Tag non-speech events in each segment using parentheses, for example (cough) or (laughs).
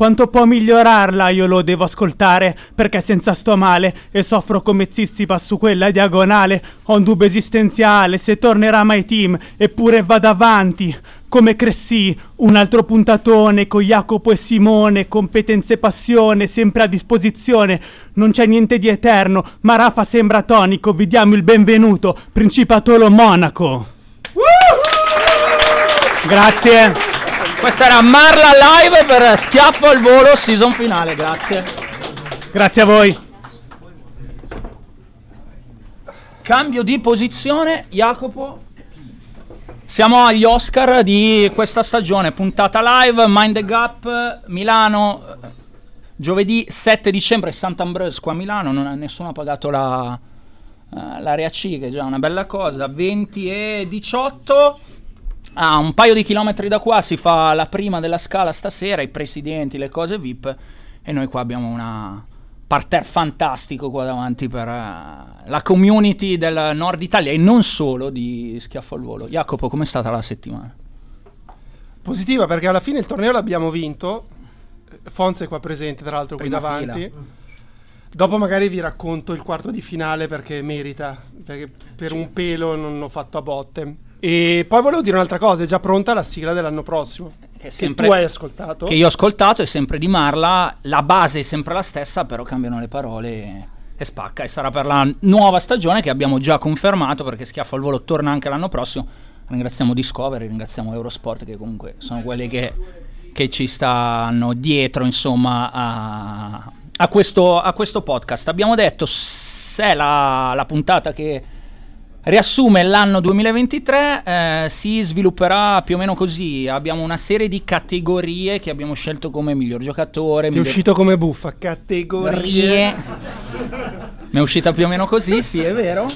quanto può migliorarla io lo devo ascoltare perché senza sto male e soffro come Zizipas su quella diagonale ho un dubbio esistenziale se tornerà mai team eppure vado avanti come Cressy, un altro puntatone con Jacopo e Simone, competenze e passione, sempre a disposizione. Non c'è niente di eterno, ma Rafa sembra tonico. Vi diamo il benvenuto, Principatolo Monaco. Grazie. Questa era Marla live per Schiaffo al volo, season finale, grazie. Grazie a voi. Cambio di posizione, Jacopo. Siamo agli Oscar di questa stagione, puntata live, Mind the Gap, Milano, giovedì 7 dicembre, Sant'Ambrose qua a Milano, non ha, nessuno ha pagato la, uh, l'area C, che è già una bella cosa, 20 e 18. A un paio di chilometri da qua si fa la prima della scala stasera, i presidenti, le cose VIP, e noi qua abbiamo una parterre fantastico qua davanti per uh, la community del nord Italia e non solo di Schiaffo al Volo. Jacopo, com'è stata la settimana? Positiva perché alla fine il torneo l'abbiamo vinto. Fonz è qua presente, tra l'altro, qui Prima davanti. fila. Dopo magari vi racconto il quarto di finale perché merita, perché per un pelo non ho fatto a botte. E poi volevo dire un'altra cosa, è già pronta la sigla dell'anno prossimo. Che, Che sempre- tu hai ascoltato. Che io ho ascoltato, è sempre di Marla, la base è sempre la stessa, però cambiano le parole e, spacca. E sarà per la nuova stagione che abbiamo già confermato, perché Schiaffo al Volo torna anche l'anno prossimo. Ringraziamo Discovery, ringraziamo Eurosport, che comunque sono quelli che, che ci stanno dietro, insomma, a, a questo, a questo podcast. Abbiamo detto, se la, la puntata che riassume l'anno 2023, eh, si svilupperà più o meno così. Abbiamo una serie di categorie che abbiamo scelto come miglior giocatore. Ti è miglior- uscito come buffa, categorie. Rie. Mi è uscita più o meno così, sì, è vero.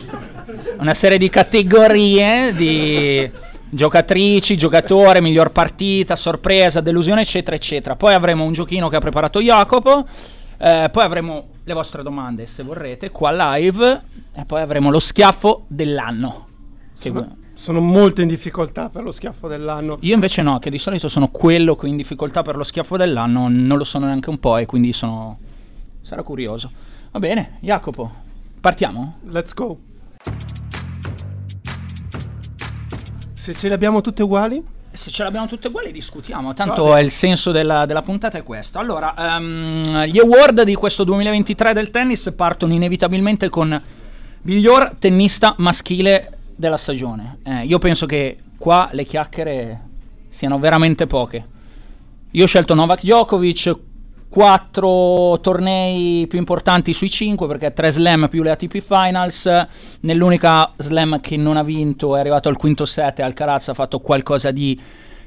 Una serie di categorie di giocatrici, giocatore, miglior partita, sorpresa, delusione, eccetera, eccetera. Poi avremo un giochino che ha preparato Jacopo. Eh, poi avremo le vostre domande, se vorrete, qua live. E poi avremo lo schiaffo dell'anno. Sono, sono molto in difficoltà per lo schiaffo dell'anno. Io invece no, che di solito sono quello che in difficoltà per lo schiaffo dell'anno, non lo sono neanche un po' e quindi sono... sarò curioso. Va bene, Jacopo, partiamo? Let's go. Se ce le abbiamo tutte uguali? Se ce l'abbiamo tutte uguali discutiamo, tanto è il senso della, della puntata è questo. Allora, ehm, gli award di questo 2023 del tennis partono inevitabilmente con miglior tennista maschile della stagione. Eh, io penso che qua le chiacchiere siano veramente poche. Io ho scelto Novak Djokovic, quattro tornei più importanti sui cinque perché tre slam più le ATP Finals. Nell'unica slam che non ha vinto è arrivato al quinto set e Alcaraz ha fatto qualcosa di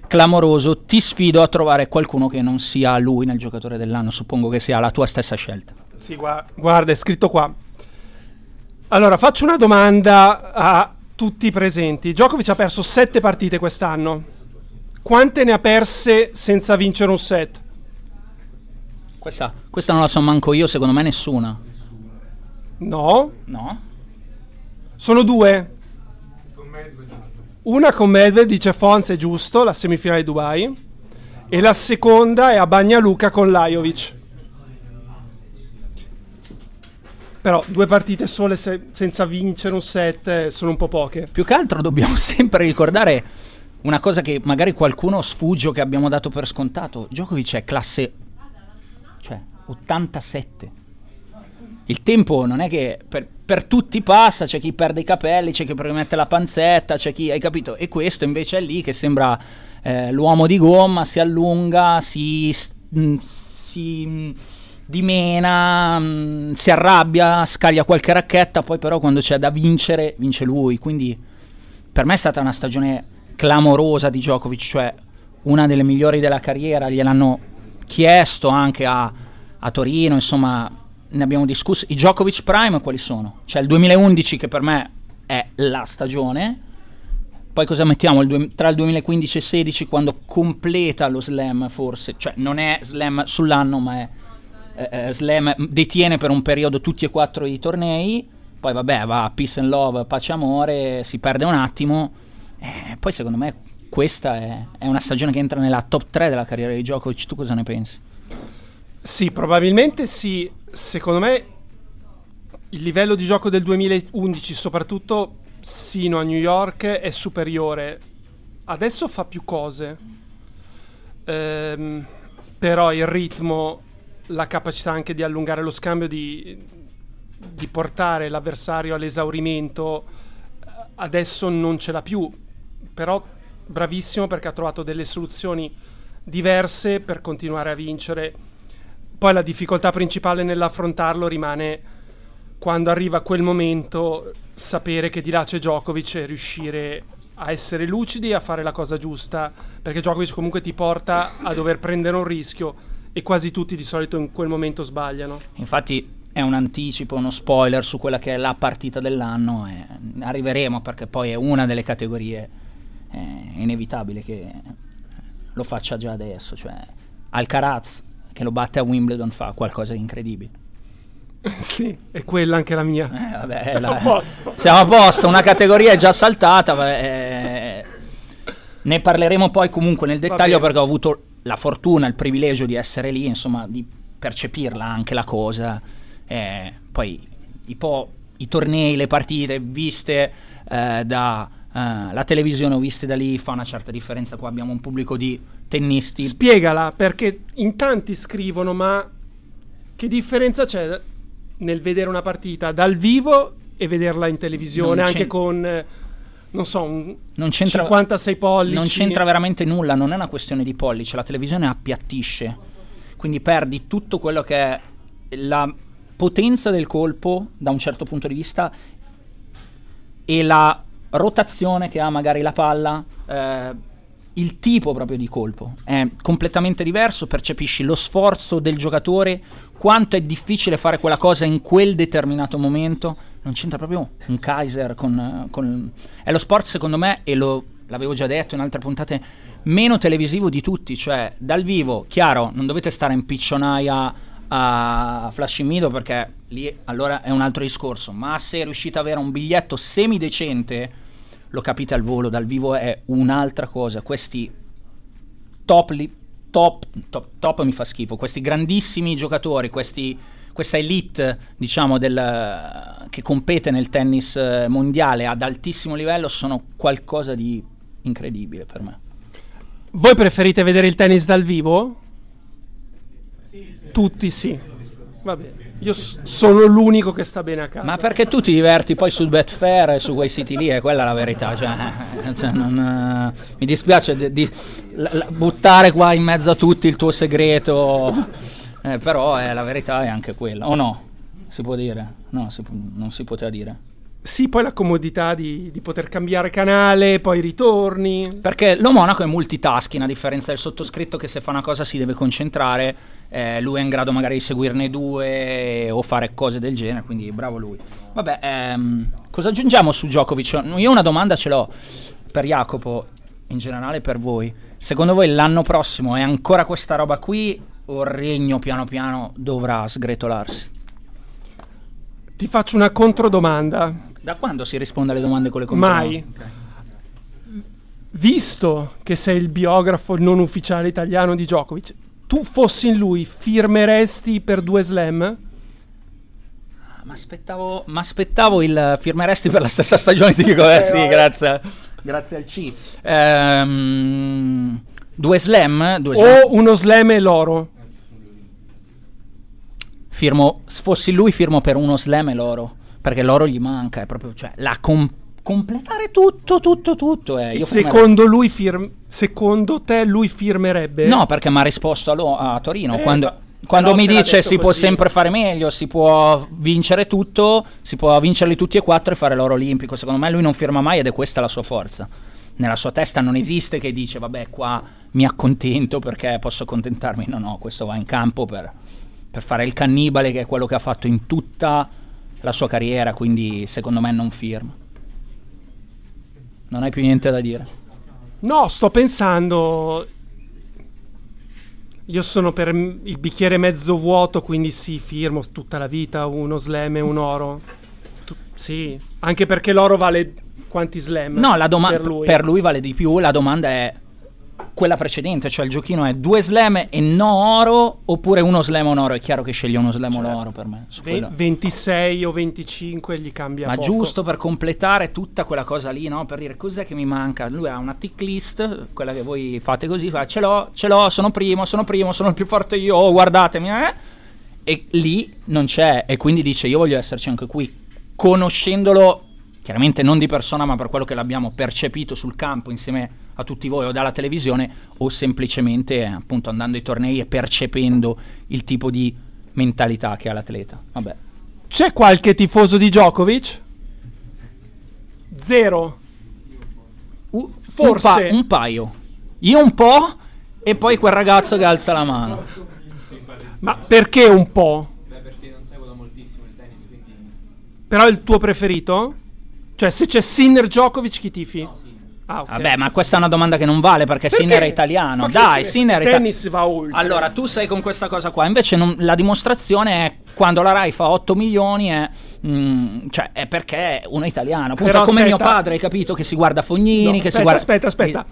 clamoroso. Ti sfido a trovare qualcuno che non sia lui nel giocatore dell'anno. Suppongo che sia la tua stessa scelta. Sì, gua- guarda, è scritto qua. Allora, faccio una domanda a tutti i presenti. Djokovic ha perso sette partite quest'anno. Quante ne ha perse senza vincere un set? Questa, questa non la so manco io, secondo me nessuna. No? No? Sono due. Una con Medved, dice Fonz, è giusto, la semifinale di Dubai. e la seconda è a Bagnaluca con Lajovic. Però due partite sole se- senza vincere un set eh, sono un po' poche. Più che altro dobbiamo (laughs) sempre ricordare una cosa che magari qualcuno sfugge o che abbiamo dato per scontato. Djokovic è classe cioè 87. Il tempo non è che per, per tutti passa, c'è chi perde i capelli, c'è chi promette la panzetta, c'è chi hai capito? E questo invece è lì che sembra eh, l'uomo di gomma, si allunga, si, mh, si mh, dimena, mh, si arrabbia, scaglia qualche racchetta, poi però quando c'è da vincere, vince lui. Quindi per me è stata una stagione clamorosa di Djokovic, cioè una delle migliori della carriera, gliel'hanno chiesto anche a, a Torino, insomma ne abbiamo discusso. I Djokovic Prime quali sono? C'è il 2011 che per me è la stagione, poi cosa mettiamo? Il due, tra il 2015 e il 16 quando completa lo slam forse, cioè non è slam sull'anno ma è eh, slam, detiene per un periodo tutti e quattro i tornei, poi vabbè va peace and love, pace e amore, si perde un attimo, eh, poi secondo me questa è, è una stagione che entra nella top 3 della carriera di Djokovic, tu cosa ne pensi? Sì, probabilmente sì. Secondo me il livello di gioco del 2011, soprattutto sino a New York, è superiore. Adesso fa più cose, ehm, però il ritmo, la capacità anche di allungare lo scambio, di, di portare l'avversario all'esaurimento, adesso non ce l'ha più. Però bravissimo perché ha trovato delle soluzioni diverse per continuare a vincere poi la difficoltà principale nell'affrontarlo rimane quando arriva quel momento sapere che di là c'è Djokovic e riuscire a essere lucidi e a fare la cosa giusta, perché Djokovic comunque ti porta a dover prendere un rischio e quasi tutti di solito in quel momento sbagliano. Infatti è un anticipo, uno spoiler su quella che è la partita dell'anno e arriveremo perché poi è una delle categorie è inevitabile che lo faccia già adesso, cioè Alcaraz che lo batte a Wimbledon fa qualcosa di incredibile. (laughs) Sì, è quella anche la mia. Eh, vabbè, (laughs) la, a. Siamo a posto, una categoria è già saltata. Vabbè, eh, ne parleremo poi comunque nel dettaglio perché ho avuto la fortuna, il privilegio di essere lì, insomma, di percepirla anche la cosa. Eh, poi i, po', i tornei, le partite viste eh, da uh, la televisione o viste da lì fa una certa differenza. Qua abbiamo un pubblico di tennisti. Spiegala perché in tanti scrivono, ma che differenza c'è nel vedere una partita dal vivo e vederla in televisione, anche con non so, un non 56 pollici. Non c'entra veramente nulla, non è una questione di pollice, la televisione appiattisce. Quindi perdi tutto quello che è la potenza del colpo da un certo punto di vista e la rotazione che ha magari la palla, eh, il tipo proprio di colpo è completamente diverso, percepisci lo sforzo del giocatore, quanto è difficile fare quella cosa in quel determinato momento, non c'entra proprio un Kaiser con... con... È lo sport secondo me, e lo, l'avevo già detto in altre puntate, meno televisivo di tutti, cioè dal vivo, chiaro, non dovete stare in piccionaia a Flash Mido perché lì allora è un altro discorso, ma se riuscite ad avere un biglietto semidecente lo capite al volo, dal vivo è un'altra cosa. Questi top, li, top, top, top mi fa schifo, questi grandissimi giocatori, questi, questa elite diciamo del, che compete nel tennis eh, mondiale ad altissimo livello sono qualcosa di incredibile per me. Voi preferite vedere il tennis dal vivo? Tutti sì. Va bene. Io s- sono l'unico che sta bene a casa. Ma perché tu ti diverti poi sul Betfair e su quei siti lì, è quella la verità. Cioè, cioè non, uh, mi dispiace di, di la, la, buttare qua in mezzo a tutti il tuo segreto, eh, però è, la verità è anche quella. O no? Si può dire? No, si, non si poteva dire. Sì, poi la comodità di, di, poter cambiare canale, poi ritorni. Perché lo Monaco è multitasking, a differenza del sottoscritto che se fa una cosa si deve concentrare eh, lui è in grado magari di seguirne due o fare cose del genere, quindi bravo lui. Vabbè, ehm, cosa aggiungiamo su Djokovic? Io una domanda ce l'ho per Jacopo, in generale per voi. Secondo voi l'anno prossimo è ancora questa roba qui o il regno piano piano dovrà sgretolarsi? Ti faccio una controdomanda. Da quando si risponde alle domande con le controdomande? Mai. Okay visto che sei il biografo non ufficiale italiano di Djokovic, tu fossi in lui, firmeresti per due slam? Ma aspettavo, aspettavo il firmeresti per la stessa stagione di Dico, (laughs) eh, sì, grazie, grazie al C. Ehm, due slam? Due slam. O uno slam e l'oro? Firmo, se fossi lui firmo per uno slam e l'oro, perché l'oro gli manca, è proprio, cioè, la com- completare tutto, tutto, tutto. Eh. Secondo, lui firm- secondo te lui firmerebbe? No, perché mi ha risposto a, lo- a Torino eh, quando... Quando mi dice si così. può sempre fare meglio, si può vincere tutto, si può vincerli tutti e quattro e fare l'oro olimpico. Secondo me lui non firma mai ed è questa la sua forza. Nella sua testa non esiste che dice vabbè qua mi accontento perché posso accontentarmi. No, no, questo va in campo per, per fare il cannibale che è quello che ha fatto in tutta la sua carriera, quindi secondo me non firma. Non hai più niente da dire? No, sto pensando io sono per il bicchiere mezzo vuoto, quindi sì, firmo tutta la vita uno slam e un oro. Tu, sì, anche perché l'oro vale quanti slam? No, la domanda per, per lui vale di più. La domanda è quella precedente, cioè il giochino è due slam e no oro oppure uno slam o un oro? È chiaro che sceglie uno slam certo. o oro per me. Ve- 26 o 25 gli cambia Ma poco. giusto per completare tutta quella cosa lì, no? Per dire cos'è che mi manca. Lui ha una tick list, quella che voi fate così, fa, ce l'ho, ce l'ho, sono primo, sono primo, sono il più forte io, oh, guardatemi, eh? E lì non c'è e quindi dice io voglio esserci anche qui, conoscendolo chiaramente non di persona, ma per quello che l'abbiamo percepito sul campo insieme a tutti voi o dalla televisione o semplicemente appunto andando ai tornei e percependo il tipo di mentalità che ha l'atleta. Vabbè. C'è qualche tifoso di Djokovic? Zero. Uh, forse un, pa- un paio. Io un po' e poi quel ragazzo che alza la mano. Ma perché un po'? Beh, perché non seguo moltissimo il tennis, quindi... Però il tuo preferito? Cioè, se c'è Sinner Djokovic, chi tifi? No, Ah, okay. Vabbè, ma questa è una domanda che non vale perché, perché? Sinner è italiano. Ma Dai, Sinner è tennis ita- va oltre. Allora, tu sei con questa cosa qua. Invece, non, la dimostrazione è quando la Rai fa 8 milioni, è, mm, cioè, è perché uno è italiano. Appunto, Però come aspetta. mio padre, hai capito? Che si guarda Fognini. No, che aspetta, si guarda. Aspetta, aspetta.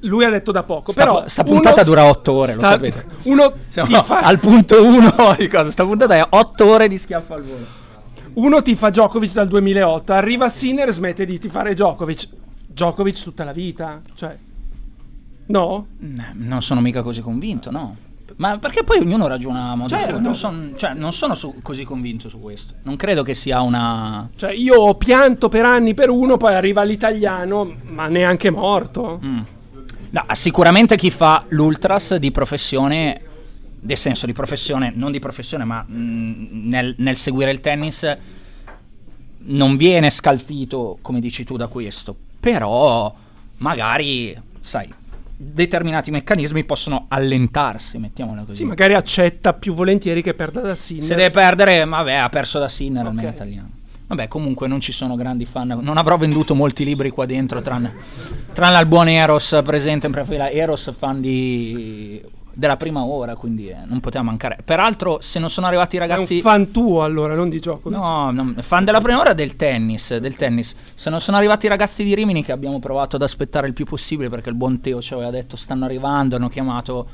Lui ha detto da poco. Sta, però sta puntata dura 8 ore, sta, lo sapete. Uno Siamo fa... al punto 1 (laughs) di cosa. Sta puntata è 8 ore di schiaffo al volo. Uno ti fa Djokovic dal 2008, arriva Sinner e smette di tifare Djokovic Djokovic tutta la vita, cioè no? Non sono mica così convinto, no. Ma perché poi ognuno ragiona a modo certo. suo. Non, son, cioè, non sono su, così convinto su questo. Non credo che sia una. Cioè, io ho pianto per anni per uno, poi arriva l'italiano, ma neanche morto. Mm. No, sicuramente chi fa l'ultras di professione, nel senso di professione, non di professione, ma mh, mm, nel, nel seguire il tennis, non viene scalfito, come dici tu, da questo però magari, sai, determinati meccanismi possono allentarsi, mettiamola così. Sì, magari accetta più volentieri che perda da Sinner. Se deve perdere, vabbè, ha perso da Sinner okay. almeno italiano. Vabbè, comunque non ci sono grandi fan. Non avrò venduto molti libri qua dentro, tranne, tranne al buon Eros presente in prima Eros, fan di della prima ora, quindi eh, non poteva mancare. Peraltro, se non sono arrivati i ragazzi. È un fan tuo allora, non di gioco. No, no, fan della prima ora del tennis, del tennis. Se non sono arrivati i ragazzi di Rimini, che abbiamo provato ad aspettare il più possibile, perché il buon Teo ci aveva detto stanno arrivando, hanno chiamato.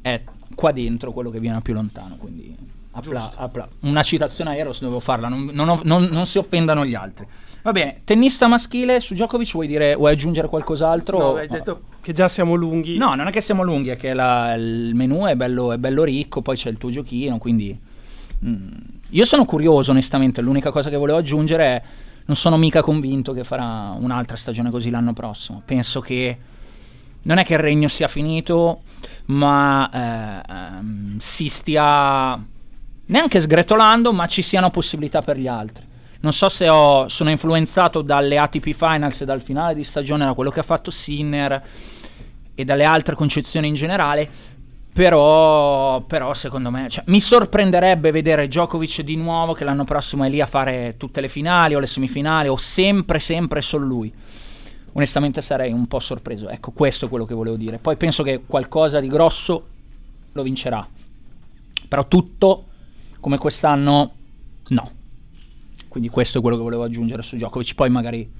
È qua dentro quello che viene più lontano. Quindi appla- appla- una citazione a Eros dovevo farla, non, non, non, non si offendano gli altri. Va bene, tennista maschile su Djokovic vuoi dire vuoi aggiungere qualcos'altro? No, hai detto che già siamo lunghi. No, non è che siamo lunghi, è che la, il menù è bello, è bello, ricco, poi c'è il tuo giochino, quindi mm, io sono curioso onestamente, l'unica cosa che volevo aggiungere è non sono mica convinto che farà un'altra stagione così l'anno prossimo. Penso che non è che il regno sia finito, ma eh, ehm, si stia neanche sgretolando, ma ci siano possibilità per gli altri. Non so se ho, sono influenzato dalle ATP Finals e dal finale di stagione, da quello che ha fatto Sinner e dalle altre concezioni in generale. Però, però secondo me cioè, mi sorprenderebbe vedere Djokovic di nuovo che l'anno prossimo è lì a fare tutte le finali o le semifinali o sempre, sempre solo lui. Onestamente sarei un po' sorpreso. Ecco, questo è quello che volevo dire. Poi penso che qualcosa di grosso lo vincerà. Però tutto come quest'anno no. Quindi questo è quello che volevo aggiungere su Djokovic. Poi magari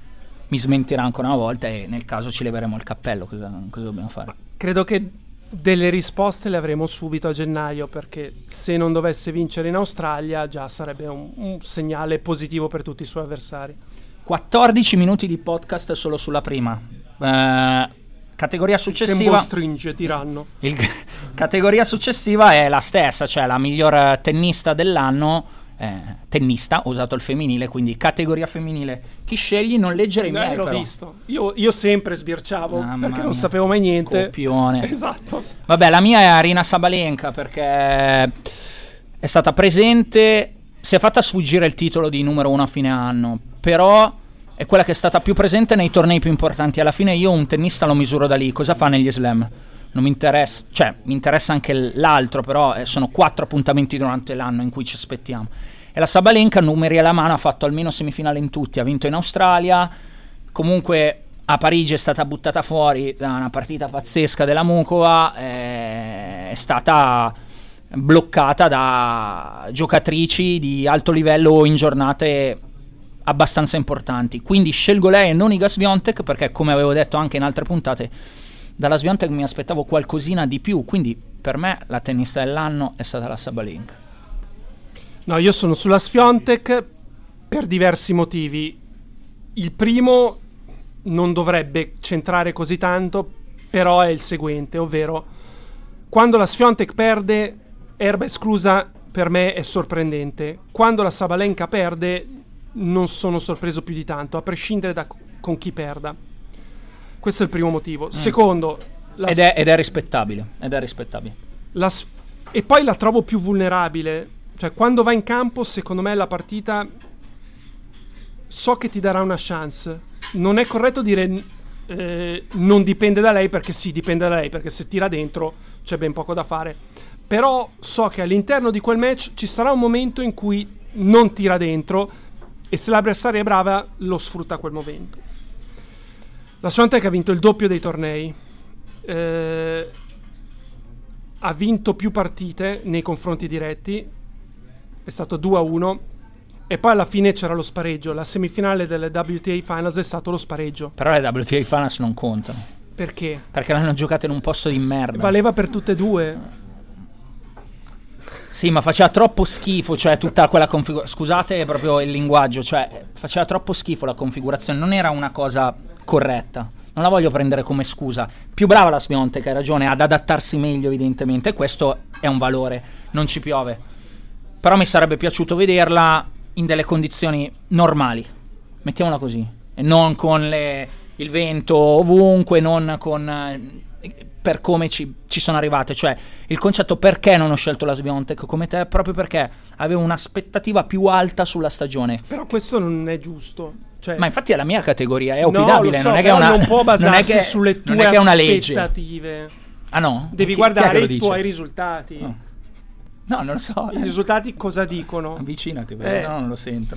mi smentirà ancora una volta e nel caso ci leveremo il cappello. Cosa, cosa dobbiamo fare? Credo che delle risposte le avremo subito a gennaio perché se non dovesse vincere in Australia già sarebbe un, un segnale positivo per tutti i suoi avversari. 14 minuti di podcast solo sulla prima. Eh, categoria successiva. Tempo stringe, diranno. Il, (laughs) categoria successiva è la stessa, cioè la miglior tennista dell'anno. Eh, tennista, ho usato il femminile, quindi categoria femminile. Chi scegli non leggere i miei, Eh, l'ho però. visto. Io, io sempre sbirciavo Mamma perché non mia. sapevo mai niente. Copione. (laughs) Esatto. Vabbè, la mia è Arina Sabalenka perché è stata presente, si è fatta sfuggire il titolo di numero uno a fine anno, però è quella che è stata più presente nei tornei più importanti. Alla fine io un tennista lo misuro da lì, cosa fa negli slam? Non mi interessa, cioè mi interessa anche l'altro, però eh, sono quattro appuntamenti durante l'anno in cui ci aspettiamo. E la Sabalenka, numeri alla mano, ha fatto almeno semifinale in tutti, ha vinto in Australia, comunque a Parigi è stata buttata fuori da una partita pazzesca della Mukova, eh, è stata bloccata da giocatrici di alto livello in giornate abbastanza importanti. Quindi scelgo lei e non Iga Swiatek perché come avevo detto anche in altre puntate dalla Swiatek mi aspettavo qualcosina di più, quindi per me la tennista dell'anno è stata la Sabalenka. No, io sono sulla Sfiontek per diversi motivi. Il primo non dovrebbe centrare così tanto, però è il seguente, ovvero quando la Sfiontek perde, erba esclusa per me è sorprendente. Quando la Sabalenka perde, non sono sorpreso più di tanto, a prescindere da con chi perda. Questo è il primo motivo. Secondo, la Ed è, ed è rispettabile, ed è rispettabile. la s- e poi la trovo più vulnerabile. Cioè, quando va in campo, secondo me la partita so che ti darà una chance. Non è corretto dire eh, non dipende da lei, perché sì, dipende da lei, perché se tira dentro c'è ben poco da fare. Però so che all'interno di quel match ci sarà un momento in cui non tira dentro e se l'avversaria è brava lo sfrutta quel momento. La Swiatek ha vinto il doppio dei tornei. Eh, ha vinto più partite nei confronti diretti, è stato 2-1 e poi alla fine c'era lo spareggio, la semifinale delle WTA Finals è stato lo spareggio. Però le WTA Finals non contano, Perché? perché l'hanno giocata in un posto di merda. Valeva per tutte e due. Sì, ma faceva troppo schifo, cioè tutta quella configurazione. Scusate proprio il linguaggio, cioè faceva troppo schifo la configurazione, non era una cosa corretta. Non la voglio prendere come scusa. Più brava la Sviontek, hai ragione, ad adattarsi meglio evidentemente, questo è un valore, non ci piove. Però mi sarebbe piaciuto vederla in delle condizioni normali, mettiamola così, e non con le- il vento ovunque, non con... eh, per come ci, ci sono arrivate, cioè il concetto perché non ho scelto la Sviontek come te, proprio perché avevo un'aspettativa più alta sulla stagione. Però questo non è giusto. Cioè, Ma infatti è la mia categoria, è no, opinabile, lo so, non è che è una non può non è basarsi che- sulle tue non è che è una legge. aspettative. Ah no? Devi Chi- chi guardare lo i tuoi risultati. No. No, non lo so. I risultati cosa dicono? Avvicinati, Eh. no, non lo sento.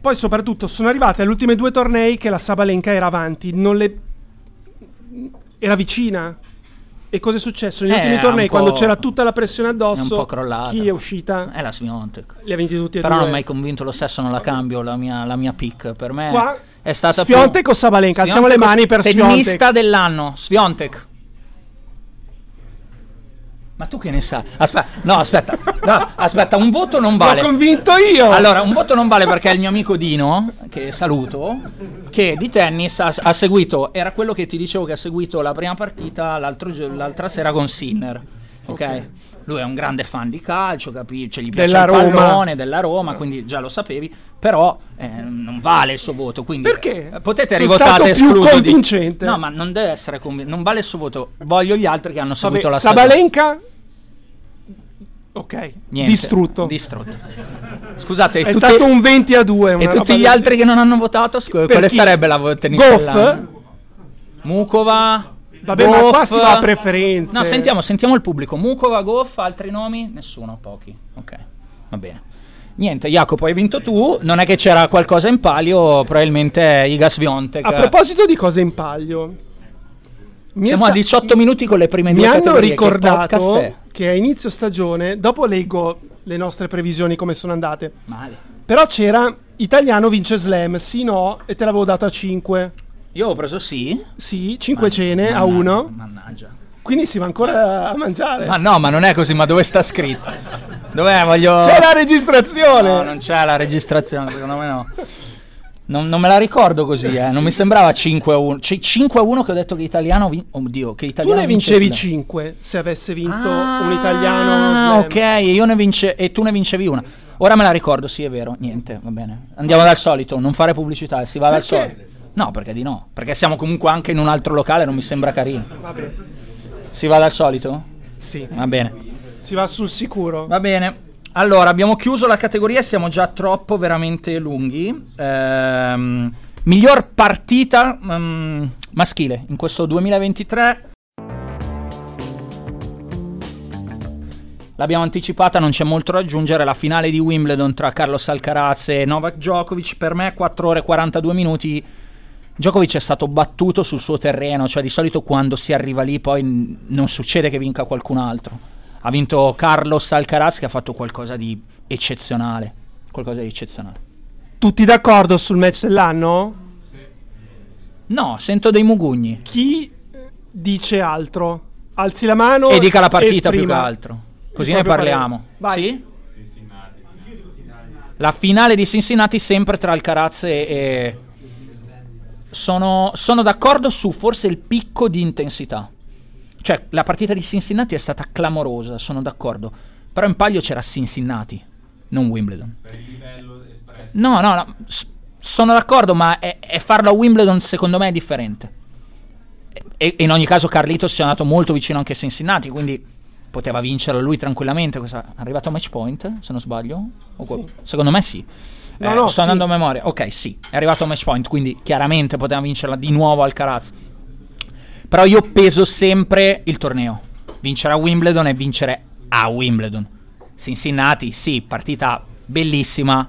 Poi soprattutto sono arrivate alle ultime due tornei che la Sabalenka era avanti, non le... era vicina. E cosa è successo? Negli Eh, ultimi tornei, quando c'era tutta la pressione È un addosso, po' crollata. chi è uscita? È la Sviontek. Li ha vinti tutti e Però due. non mi hai convinto lo stesso, non la cambio la mia, la mia pick. Per me Qua è stata Sfiontek più- o Sabalenka? Alziamo le mani per Tennista Sfiontek. dell'anno, Sviontek. Ma tu che ne sai? Aspetta, no, aspetta, no, aspetta, un voto non vale. L'ho convinto io! Allora, un voto non vale perché è il mio amico Dino, che saluto, che di tennis ha, ha seguito, era quello che ti dicevo che ha seguito la prima partita l'altra sera con Sinner. Ok? Lui è un grande fan di calcio, capi- cioè gli piace Della il Roma. pallone, della Roma, quindi già lo sapevi, però eh, non vale il suo voto. Quindi Perché? potete più escluso di- convincente. No, ma non deve essere convincente, non vale il suo voto. Voglio gli altri che hanno Vabbè, seguito la stagione. Sabalenka? Ok, Niente, distrutto. Distrutto. Scusate, È tutti- stato un 20 a 2. e tutti gli altri che non hanno votato, scu- quale chi? sarebbe la vo- tennista Goff? Mukova. Vabbè, ma Goff. qua si va a preferenze. No, sentiamo, sentiamo il pubblico. Mukova, Goff, altri nomi? Nessuno, pochi. Ok, va bene. Niente, Jacopo, hai vinto tu. Non è che c'era qualcosa in palio, probabilmente Iga Sviontek. A proposito di cose in palio, mi, Siamo sta- a 18 minuti con le prime mi due hanno. Che podcast ricordato è? che a inizio stagione, dopo leggo le nostre previsioni come sono andate, Male. Però c'era italiano vince slam, sì no, e te l'avevo dato a 5. Io ho preso sì. Sì, 5 Ma- cene a mannaggia, 1. Mannaggia. Quindi si va ancora a mangiare. Ma no, ma non è così, ma dove sta scritto? Dov'è? Voglio... C'è la registrazione! No, non c'è la registrazione, secondo me no. (laughs) Non, non me la ricordo così, eh. Non mi (laughs) sembrava 5 a 1. Cioè, 5 a 1 che ho detto che italiano. vin- Oddio, che tu italiano. ne vince vincevi slam. 5 se avesse vinto Ah, un italiano. ok, io ne vince, e tu ne vincevi una. Ora me la ricordo, sì, è vero. Niente, va bene. Andiamo dal solito, non fare pubblicità, si va dal solito. No, perché di no? Perché siamo comunque anche in un altro locale, non mi sembra carino. Vabbè, Si va dal solito? sì, Va bene. si va sul sicuro. Va bene. Allora, abbiamo chiuso la categoria, siamo già troppo veramente lunghi. Ehm, miglior partita mm, maschile in questo 2023. L'abbiamo anticipata, non c'è molto da aggiungere. La finale di Wimbledon tra Carlos Alcaraz e Novak Djokovic. Per me 4 ore e 42 minuti. Djokovic è stato battuto sul suo terreno, cioè di solito quando si arriva lì poi non succede che vinca qualcun altro. Ha vinto Carlos Alcaraz che ha fatto qualcosa di eccezionale. Qualcosa di eccezionale. Tutti d'accordo sul match dell'anno? No, sento dei mugugni. Chi dice altro? Alzi la mano E dica la partita più che esprima altro. Così ne parliamo. Vai. Sì? La finale di Cincinnati sempre tra Alcaraz e... e- Sono, sono d'accordo su forse il picco di intensità. Cioè, la partita di Cincinnati è stata clamorosa, sono d'accordo. Però in palio c'era Cincinnati, non Wimbledon. No, no, no. s- sono d'accordo, ma è, è farlo a Wimbledon secondo me è differente. E, e in ogni caso Carlitos si è andato molto vicino anche a Cincinnati, quindi poteva vincerlo lui tranquillamente. Questa- È arrivato a match point, se non sbaglio? O qual- Secondo me sì. No, Eh, no, sto sì. andando a memoria. Ok, sì, è arrivato a match point, quindi chiaramente poteva vincerla di nuovo Alcaraz. Però io peso sempre il torneo. Vincere a Wimbledon e vincere a Wimbledon. Cincinnati, sì, partita bellissima,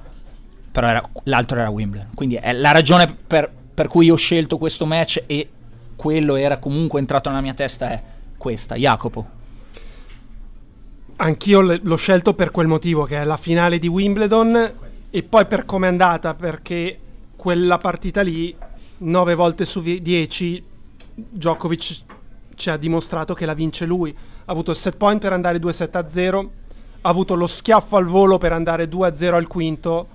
però era- l'altro era Wimbledon. Quindi è la ragione per, per cui ho scelto questo match e quello era comunque entrato nella mia testa è questa. Jacopo. Anch'io l'ho scelto per quel motivo, che è la finale di Wimbledon, e poi per come è andata, perché quella partita lì, 9 volte su 10, Djokovic ci ha dimostrato che la vince lui. Ha avuto il set point per andare 2-7 a 0, ha avuto lo schiaffo al volo per andare 2 a 0 al quinto,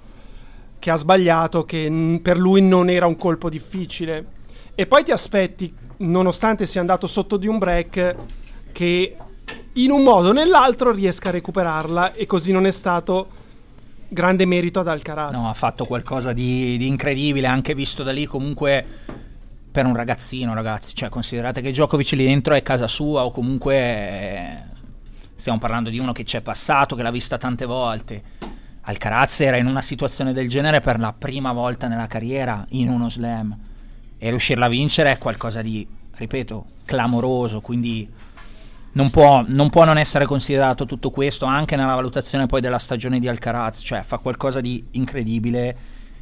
che ha sbagliato, che per lui non era un colpo difficile. E poi ti aspetti, nonostante sia andato sotto di un break, che in un modo o nell'altro riesca a recuperarla e così non è stato grande merito ad Alcaraz. No, ha fatto qualcosa di, di incredibile, anche visto da lì comunque per un ragazzino, ragazzi. Cioè, considerate che Djokovic lì dentro è casa sua o comunque eh, stiamo parlando di uno che c'è passato, che l'ha vista tante volte. Alcaraz era in una situazione del genere per la prima volta nella carriera in uno slam e riuscirla a vincere è qualcosa di, ripeto, clamoroso, quindi non può, non può non essere considerato tutto questo anche nella valutazione poi della stagione di Alcaraz, cioè fa qualcosa di incredibile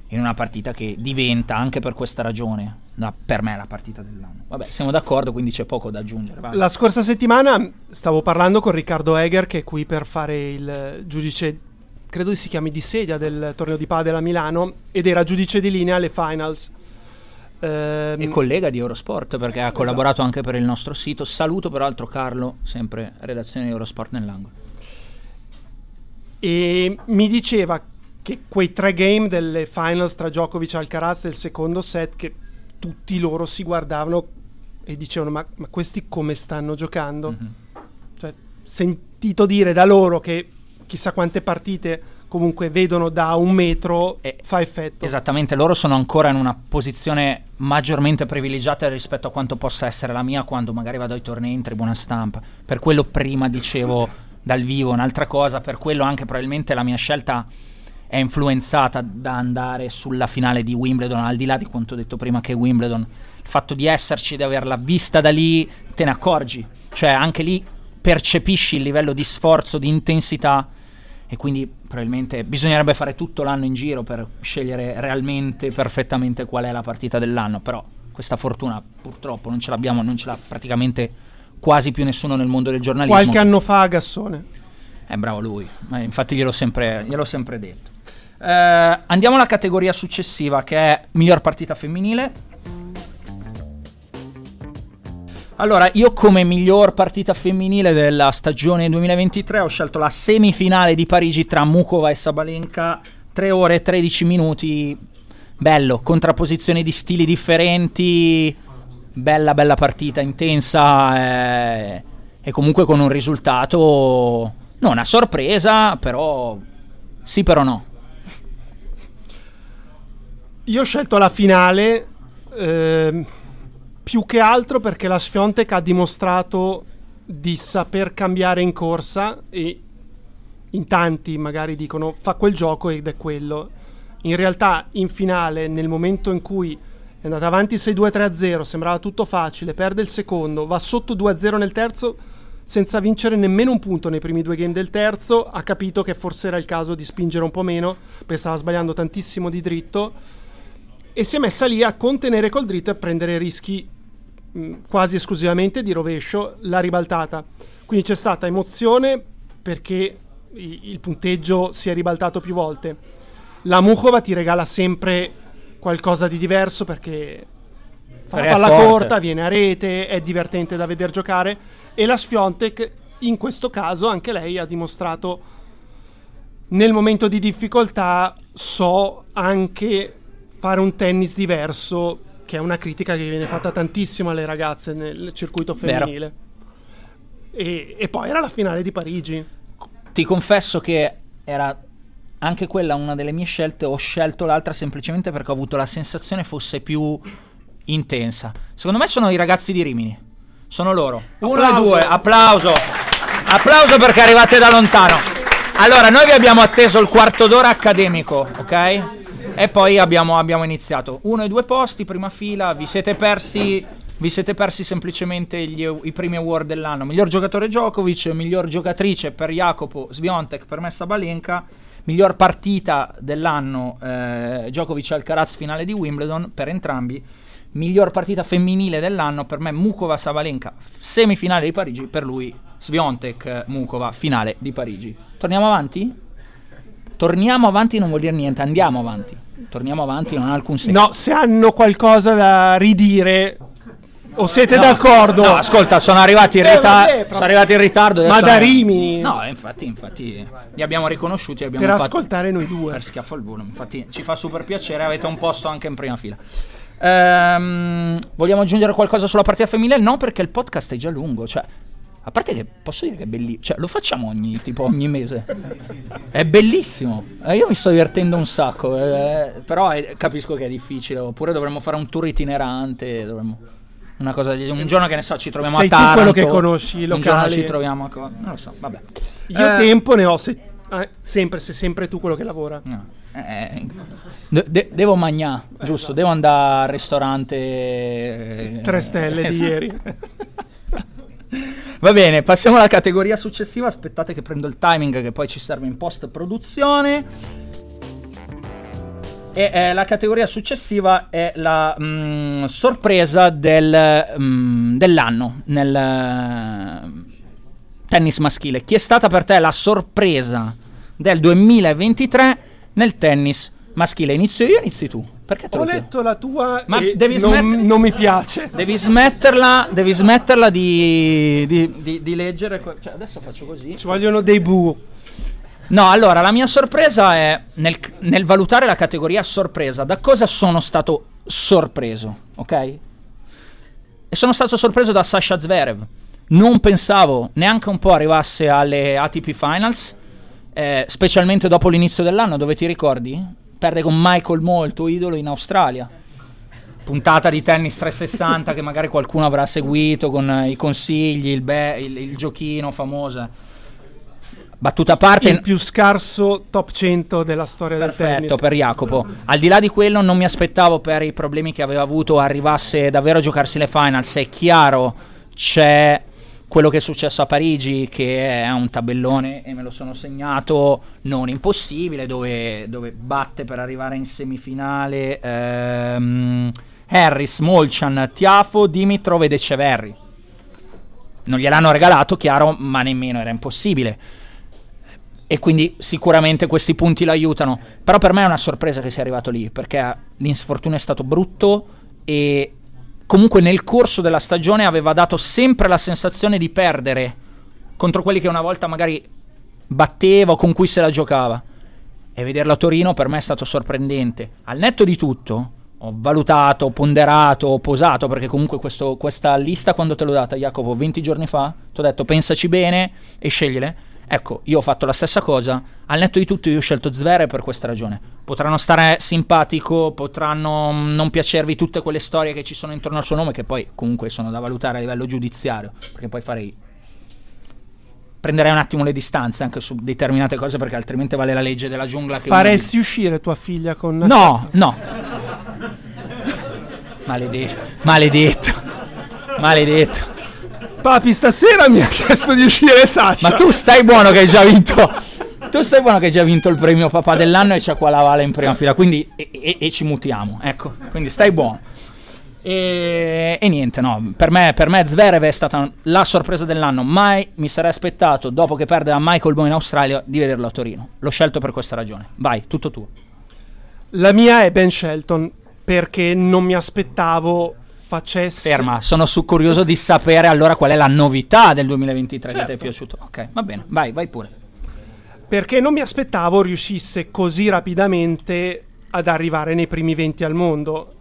in una partita che diventa anche per questa ragione la- per me la partita dell'anno. Vabbè, siamo d'accordo, quindi c'è poco da aggiungere. vai. La scorsa settimana stavo parlando con Riccardo Eger che è qui per fare il giudice, credo si chiami di sedia del torneo di padel a Milano ed era giudice di linea alle finals. Ehm, E collega di Eurosport perché ha collaborato anche per il nostro sito. Saluto peraltro Carlo, sempre redazione di Eurosport nell'angolo. e mi diceva che quei tre game delle finals tra Djokovic e Alcaraz del secondo set che tutti loro si guardavano e dicevano ma, ma questi come stanno giocando Mhm. cioè, sentito dire da loro che chissà quante partite comunque vedono da un metro Eh, fa effetto Esattamente, loro sono ancora in una posizione maggiormente privilegiata rispetto a quanto possa essere la mia quando magari vado ai tornei in tribuna stampa. Per quello prima dicevo dal vivo un'altra cosa, per quello anche probabilmente la mia scelta è influenzata da andare sulla finale di Wimbledon, al di là di quanto ho detto prima che Wimbledon, il fatto di esserci, di averla vista da lì, te ne accorgi, cioè anche lì percepisci il livello di sforzo, di intensità e quindi probabilmente bisognerebbe fare tutto l'anno in giro per scegliere realmente, perfettamente qual è la partita dell'anno, però questa fortuna purtroppo non ce l'abbiamo, non ce l'ha praticamente quasi più nessuno nel mondo del giornalismo. qualche anno fa a Gassone È bravo lui, ma infatti gliel'ho sempre, gliel'ho sempre detto. Eh, andiamo alla categoria successiva che è miglior partita femminile. Allora, io come miglior partita femminile della stagione 2023 ho scelto la semifinale di Parigi tra Mukova e Sabalenka, 3 ore e 13 minuti, bello, contrapposizioni di stili differenti, bella bella partita, intensa eh, e comunque con un risultato non a sorpresa, però sì però no. Io ho scelto la finale eh, più che altro perché la Sfiontek ha dimostrato di saper cambiare in corsa e in tanti magari dicono fa quel gioco ed è quello. In realtà in finale, nel momento in cui è andata avanti 6-2-3-0, sembrava tutto facile, perde il secondo, va sotto 2-0 nel terzo senza vincere nemmeno un punto nei primi due game del terzo, ha capito che forse era il caso di spingere un po' meno, perché stava sbagliando tantissimo di dritto, e si è messa lì a contenere col dritto e a prendere rischi mh, quasi esclusivamente di rovescio, la ribaltata. Quindi c'è stata emozione perché il punteggio si è ribaltato più volte. La Mukova ti regala sempre qualcosa di diverso perché fa la palla corta, viene a rete, è divertente da vedere giocare e la Sfiontek in questo caso anche lei ha dimostrato nel momento di difficoltà so anche fare un tennis diverso che è una critica che viene fatta tantissimo alle ragazze nel circuito femminile e, e poi era la finale di Parigi ti confesso che era anche quella una delle mie scelte ho scelto l'altra semplicemente perché ho avuto la sensazione fosse più intensa secondo me sono i ragazzi di Rimini sono loro. Uno e due, applauso. Applauso perché arrivate da lontano. Allora, noi vi abbiamo atteso il quarto d'ora accademico, ok? E poi abbiamo, abbiamo iniziato. Uno e due posti, prima fila, vi siete persi vi siete persi semplicemente gli, i primi award dell'anno. Miglior giocatore Djokovic, miglior giocatrice per Jacopo Sviontek, per me Sabalenka, miglior partita dell'anno eh, Djokovic Alcaraz finale di Wimbledon per entrambi miglior partita femminile dell'anno per me Mukova Savalenka semifinale di Parigi per lui Sviontek Mukova finale di Parigi torniamo avanti? Torniamo avanti non vuol dire niente andiamo avanti torniamo avanti non ha alcun senso no se hanno qualcosa da ridire o siete no, d'accordo? No, ascolta, sono arrivati in, eh, rita- sono arrivati in ritardo. Ma da Rimini? No, infatti, infatti, li abbiamo riconosciuti. Abbiamo per ascoltare noi due. Per schiaffo al volo. Infatti, ci fa super piacere. Avete un posto anche in prima fila. Ehm, vogliamo aggiungere qualcosa sulla partita femminile? No, perché il podcast è già lungo. Cioè, a parte che posso dire che è bellissimo. Cioè, lo facciamo ogni, tipo, ogni mese. È bellissimo. Eh, io mi sto divertendo un sacco. Eh, però è, capisco che è difficile. Oppure dovremmo fare un tour itinerante. Dovremmo una cosa di, un giorno che ne so ci troviamo Sei a Taranto tu quello che conosci i un giorno locali ci troviamo a non lo so vabbè io Eh, tempo ne ho se- eh, sempre se sempre tu quello che lavora no. Eh, de- de- devo mangiare giusto devo andare al ristorante eh, tre stelle di esatto. ieri (laughs) va bene passiamo alla categoria successiva aspettate che prendo il timing che poi ci serve in post produzione e eh, la categoria successiva è la mm, sorpresa del, mm, dell'anno nel eh, tennis maschile. Chi è stata per te la sorpresa del 2023 nel tennis maschile? Inizio io inizi tu? Perché te ho letto la tua Ma devi non, non mi piace Devi smetterla, devi smetterla di, di- di- di leggere. que- Cioè, adesso faccio così. ci vogliono dei bu No, allora la mia sorpresa è nel, nel valutare la categoria sorpresa. Da cosa sono stato sorpreso, ok? E sono stato sorpreso da Sasha Zverev. Non pensavo neanche un po' arrivasse alle ATP Finals, eh, specialmente dopo l'inizio dell'anno, dove ti ricordi? Perde con Michael Moe, il tuo idolo, in Australia. Puntata di tennis 360 che magari qualcuno avrà seguito con eh, i consigli, il, be- il- il giochino famoso. Battuta a parte, il più scarso top 100 della storia del Perfetto tennis per Jacopo. Al di là di quello, non mi aspettavo per i problemi che aveva avuto arrivasse davvero a giocarsi le finals. È chiaro, c'è quello che è successo a Parigi, che è un tabellone, e me lo sono segnato, non impossibile, dove, dove batte per arrivare in semifinale ehm, Harris, Molchan, Tiafo, Dimitrov ed Eceverri. Non gliel'hanno regalato, chiaro, ma nemmeno era impossibile e quindi sicuramente questi punti l'aiutano. Però per me è una sorpresa che sia arrivato lì, perché l'insfortunio è stato brutto e comunque nel corso della stagione aveva dato sempre la sensazione di perdere contro quelli che una volta magari batteva o con cui se la giocava. E vederlo a Torino per me è stato sorprendente. Al netto di tutto, ho valutato, ponderato, posato, perché comunque questo, questa lista quando te l'ho data, Jacopo, 20 giorni fa, ti ho detto pensaci bene e scegliele. Ecco, io ho fatto la stessa cosa. Al netto di tutto, io ho scelto Zvere per questa ragione. Potranno stare simpatico, potranno mm, non piacervi tutte quelle storie che ci sono intorno al suo nome, che poi comunque sono da valutare a livello giudiziario, perché poi farei prenderei un attimo le distanze anche su determinate cose perché altrimenti vale la legge della giungla che faresti uno... uscire tua figlia con no no. Maledetto. Maledetto. Maledetto papi stasera mi ha chiesto di uscire Sasha ma tu stai buono che hai già vinto tu stai buono che hai già vinto il premio papà dell'anno e c'è qua la Vale in prima fila quindi e, e, e ci mutiamo ecco quindi stai buono e, e, niente, no, per me, per me Zverev è stata la sorpresa dell'anno. Mai mi sarei aspettato, dopo che perde a Michael Bowe in Australia, di vederlo a Torino. L'ho scelto per questa ragione. Vai, tutto tu. La mia è Ben Shelton, perché non mi aspettavo facesse... Ferma, sono su curioso di sapere allora qual è la novità del 2023 certo. che ti è certo. piaciuto. Ok, va bene, vai, vai pure. Perché non mi aspettavo riuscisse così rapidamente ad arrivare nei primi 20 al mondo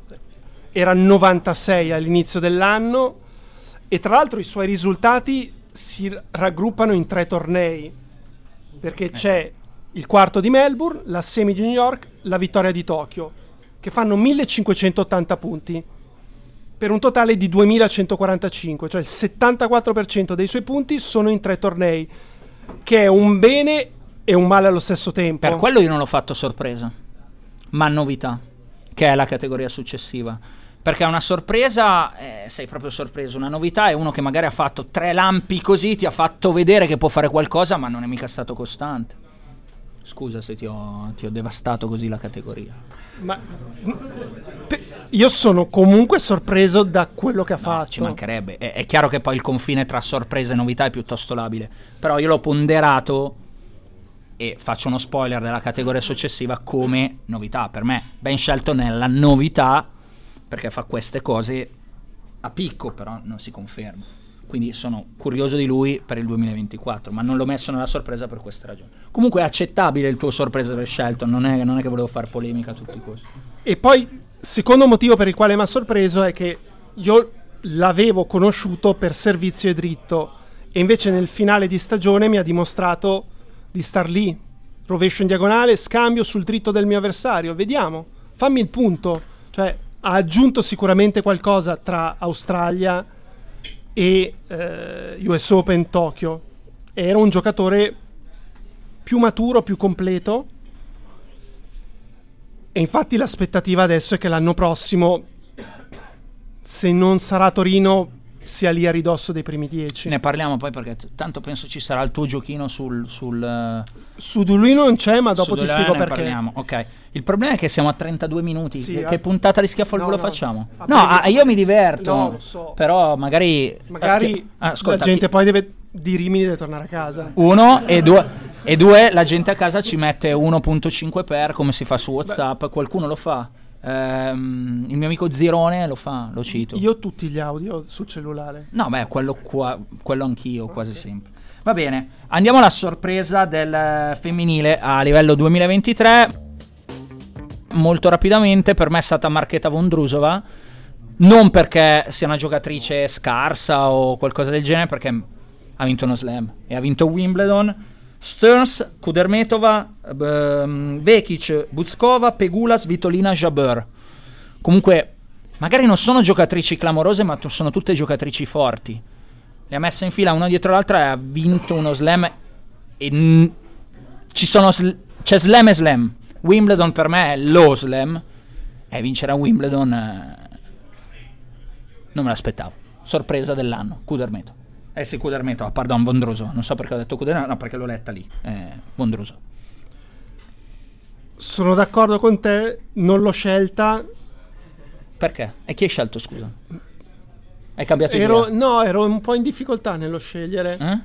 era 96 all'inizio dell'anno e tra l'altro i suoi risultati si raggruppano in tre tornei perché eh. c'è il quarto di Melbourne, la semi di New York, la vittoria di Tokyo che fanno 1580 punti per un totale di 2145, cioè il 74% dei suoi punti sono in tre tornei, che è un bene e un male allo stesso tempo. Per quello io non l'ho fatto sorpresa, ma novità, che è la categoria successiva perché una sorpresa, eh, sei proprio sorpreso, una novità è uno che magari ha fatto tre lampi così, ti ha fatto vedere che può fare qualcosa, ma non è mica stato costante. Scusa se ti ho, ti ho devastato così la categoria. Ma io sono comunque sorpreso da quello che ha no, fatto. Ci mancherebbe. È, è, chiaro che poi il confine tra sorpresa e novità è piuttosto labile. Però io l'ho ponderato e faccio uno spoiler della categoria successiva come novità. Per me Ben Shelton è la novità perché fa queste cose a picco, però non si conferma. Quindi sono curioso di lui per il 2024, ma non l'ho messo nella sorpresa per queste ragioni. Comunque è accettabile il tuo sorpresa Shelton, non è, non è che volevo fare polemica a tutti i costi. E poi, secondo motivo per il quale mi ha sorpreso è che io l'avevo conosciuto per servizio e dritto e invece nel finale di stagione mi ha dimostrato di star lì, rovescio in diagonale, scambio sul dritto del mio avversario, vediamo, fammi il punto. Cioè, ha aggiunto sicuramente qualcosa tra Australia e eh, US Open Tokyo. Era un giocatore più maturo, più completo. E infatti l'aspettativa adesso è che l'anno prossimo, se non sarà Torino, sia lì a ridosso dei primi dieci. Ne parliamo poi perché t- tanto penso ci sarà il tuo giochino sul... sul uh, su di non c'è, ma dopo ti spiego perché. Parliamo. Ok. Il problema è che siamo a 32 minuti. Sì, che, a... che puntata di schiaffo al no, no, facciamo? No, ah, io mi diverto. No, lo so. Però magari... Magari eh, ah, ascolta, la gente chi... poi deve di Rimini deve tornare a casa. Uno e due... E due, la gente a casa ci mette 1.5 per come si fa su WhatsApp. Beh. Qualcuno lo fa. Ehm, il mio amico Zirone lo fa, lo cito. Io tutti gli audio sul cellulare. No, beh, quello, qua, quello anch'io okay. quasi sempre. Va bene, andiamo alla sorpresa del femminile a livello 2023. Molto rapidamente, per me è stata Marchetta Vondrusova. Non perché sia una giocatrice scarsa o qualcosa del genere, perché ha vinto uno slam e ha vinto Wimbledon Stearns, Kudermetova, ehm, Vekic, Buzkova, Pegulas, Vitolina, Jabeur. Comunque, magari non sono giocatrici clamorose, ma sono tutte giocatrici forti. Le ha messe in fila una dietro l'altra e ha vinto uno slam. E n- ci sono sl- c'è slam e slam. Wimbledon per me è lo slam. E vincere a Wimbledon eh, non me l'aspettavo. Sorpresa dell'anno, Kudermetova. Eh sì, Cudermeto, ah, pardon, Vondroso. Non so perché ho detto Cudermeto, no, perché l'ho letta lì. Eh, Vondroso. Sono d'accordo con te, non l'ho scelta. Perché? E chi hai scelto, scusa? Hai cambiato ero, idea? No, ero un po' in difficoltà nello scegliere. Eh?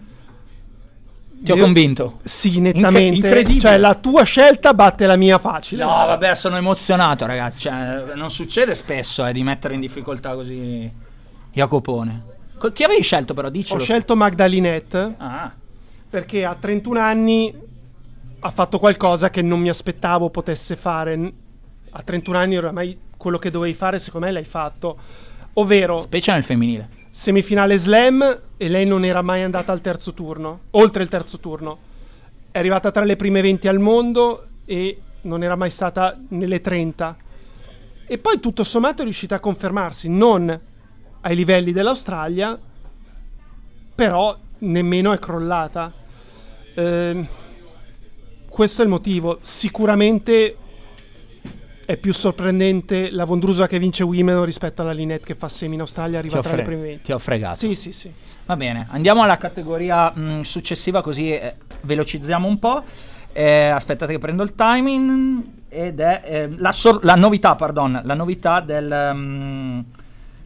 Ti ho Io- convinto. Sì, nettamente. incredibile. Cioè, la tua scelta batte la mia facile. No, vabbè, sono emozionato, ragazzi. Cioè, non succede spesso eh, di mettere in difficoltà così Jacopone. Co- chi avevi scelto, però? Ho Dicelo. scelto Magdalinette Ah, perché a 31 anni ha fatto qualcosa che non mi aspettavo potesse fare. A 31 anni oramai quello che dovevi fare, secondo me, l'hai fatto. Ovvero, specie nel femminile. semifinale slam e lei non era mai andata al terzo turno, oltre il terzo turno. È arrivata tra le prime 20 al mondo e non era mai stata nelle 30. E poi tutto sommato è riuscita a confermarsi, non ai livelli dell'Australia, però nemmeno è crollata. Ehm, questo è il motivo. Sicuramente è più sorprendente la Vondrusa che vince Wimbledon rispetto alla Linette che fa semi in Australia Ti arriva ho, tra le fre- prime 20. ti ho fregato. Sì, sì, sì. Va bene, andiamo alla categoria mh, successiva così eh, velocizziamo un po'. Eh, aspettate che prendo il timing ed è eh, la, sor- la novità, pardon, la novità del, mm,